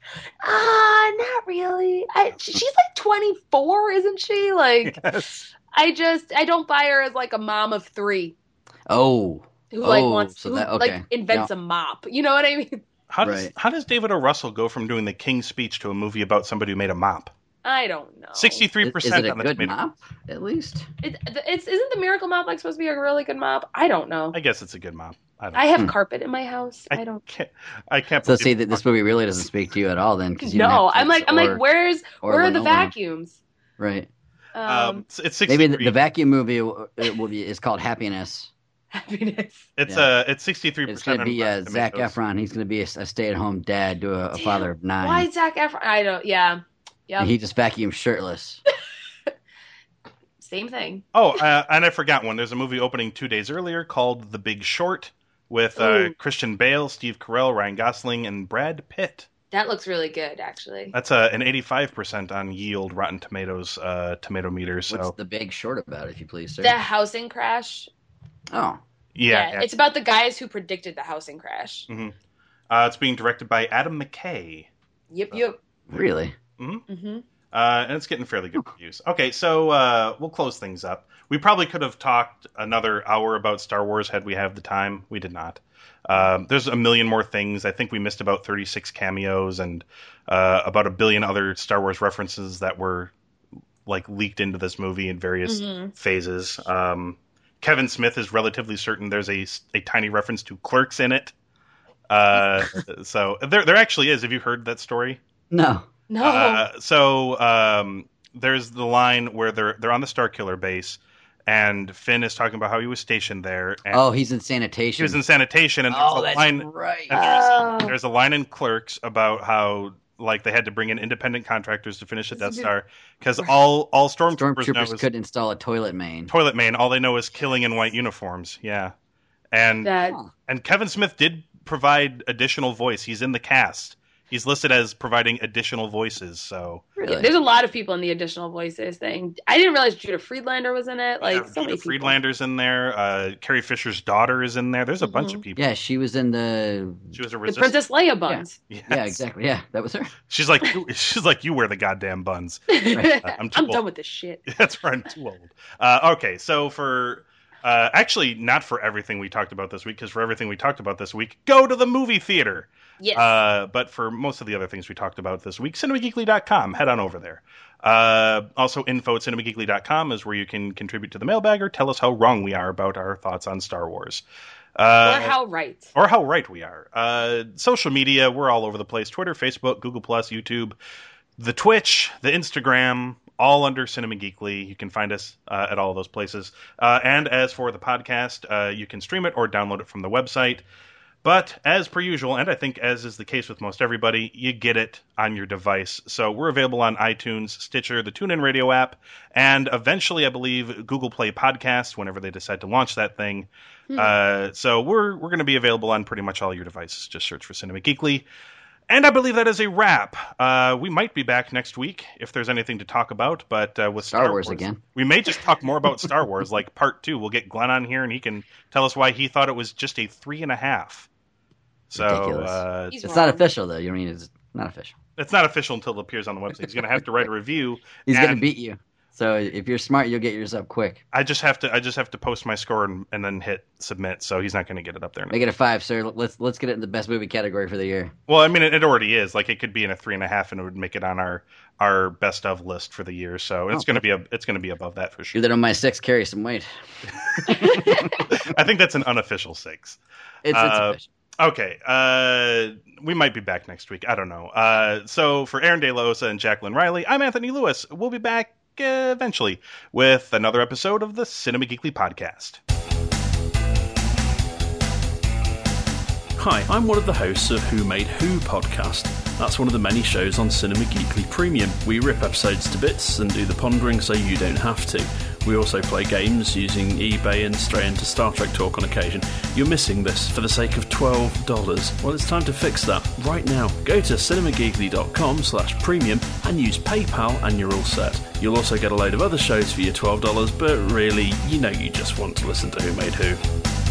Ah, not really. I, she's like 24, isn't she? Like, Yes. I just I don't buy her as like a mom of three Oh, who like Oh, wants so that- okay. like invents a mop. You know what I mean? How does Right. how does David O. Russell go from doing the King's Speech to a movie about somebody who made a mop? I don't know. Sixty three is, is percent on the good tomato. mop? At least. It, it's isn't the miracle mop like supposed to be a really good mop? I don't know. I guess it's a good mop. I don't. I have Hmm. carpet in my house. I don't. can't. I can't. So see that this movie really doesn't speak to you at all then because you don't No, I'm like kids I'm like where's where are the vacuums? right. Um, Um, it's, it's 63. Maybe the, the vacuum movie it will be is called Happiness. happiness. It's yeah. uh, it's sixty three It's percent. going to be uh, Zac Efron. He's going to be a, stay at home dad to a, a father of nine. Why Zac Efron? I don't. Yeah. Yep. And he just vacuums shirtless. Same thing. Oh, uh, and I forgot one. There's a movie opening two days earlier called The Big Short with uh, Christian Bale, Steve Carell, Ryan Gosling, and Brad Pitt. That looks really good, actually. That's uh, an eighty five percent on Yield Rotten Tomatoes uh, tomato meter. What's the big short about, if you please, sir? The housing crash. oh, yeah, yeah. it's about the guys who predicted the housing crash. Uh, it's being directed by Adam McKay. Yep, yep. really? Hmm Uh, and it's getting fairly good reviews. Okay, so uh, we'll close things up. We probably could have talked another hour about Star Wars had we have the time. We did not. Um, there's a million more things. I think we missed about 36 cameos and uh, about a billion other Star Wars references that were like leaked into this movie in various Mhm. phases. Um, Kevin Smith is relatively certain there's a, a tiny reference to Clerks in it. Uh, so there there actually is. Have you heard that story? No. No. Uh, so um, there's the line where they're they're on the Starkiller base, and Finn is talking about how he was stationed there. And Oh, he's in sanitation. he was in sanitation, and there's oh, a that's line right. and there's, Oh. there's a line in Clerks about how like they had to bring in independent contractors to finish the Death Star because all all stormtroopers, know Stormtroopers is could install a toilet main. toilet main. All they know is killing in white uniforms. Yeah, and that and Kevin Smith did provide additional voice. He's in the cast. He's listed as providing additional voices. So Really? there's a lot of people in the additional voices thing. I didn't realize Judah Friedlander was in it. Like Yeah, so many Judah people. Friedlander's in there. Uh, Carrie Fisher's daughter is in there. There's a bunch Mhm. of people. yeah, she was in the. She was a The. Princess Leia buns. Yes. Yeah, exactly. Yeah, that was her. She's like you, she's like you wear the goddamn buns. I'm I'm, too old. done with this shit. That's where I'm too old. Uh, okay, so for uh, actually not for everything we talked about this week, because for everything we talked about this week, go to the movie theater. Yes. Uh, but for most of the other things we talked about this week, cinemageekly.com, head on over there. Uh, also, info at cinemageekly.com is where you can contribute to the mailbag or tell us how wrong we are about our thoughts on Star Wars. Uh, or how right. or how right we are. Uh, social media, we're all over the place: Twitter, Facebook, Google Plus, YouTube, the Twitch, the Instagram, all under Cinema Geekly. You can find us uh, at all of those places. Uh, and as for the podcast, uh, you can stream it or download it from the website. But as per usual, and I think as is the case with most everybody, you get it on your device. So we're available on iTunes, Stitcher, the TuneIn Radio app, and eventually, I believe, Google Play Podcast whenever they decide to launch that thing. Hmm. Uh, so we're we're going to be available on pretty much all your devices. Just search for Cinema Geekly. And I believe that is a wrap. Uh, we might be back next week if there's anything to talk about. But uh, with Star Wars again. we may just talk more about Star Wars, like part two. We'll get Glenn on here, and he can tell us why he thought it was just a three and a half. So uh, It's wrong. not official though. You mean it's not official. it's not official until it appears on the website. He's going to have to write a review. He's gonna beat you. So if you're smart, you'll get yours up quick. I just have to I just have to post my score and, and then hit submit. So he's not going to get it up there. Make it a five, sir. Let's let's get it in the best movie category for the year. Well, I mean, it, it already is. Like, it could be in a three and a half, and it would make it on our our best of list for the year. So it's Oh, going to be a it's going to be above that for sure. Do that on my six. Carry some weight. I think that's an unofficial six. It's, it's Uh, official. Okay, uh, we might be back next week. I don't know. Uh, so for Aaron De La Osa and Jacqueline Riley, I'm Anthony Lewis. We'll be back uh, eventually with another episode of the Cinema Geekly podcast. Hi, I'm one of the hosts of Who Made Who podcast. That's one of the many shows on Cinema Geekly Premium. We rip episodes to bits and do the pondering so you don't have to. We also play games using eBay and stray into Star Trek talk on occasion. You're missing this for the sake of $12. Well, it's time to fix that right now. Go to cinemageekly.com slash premium and use PayPal and you're all set. You'll also get a load of other shows for your $12, but really, you know you just want to listen to Who Made Who.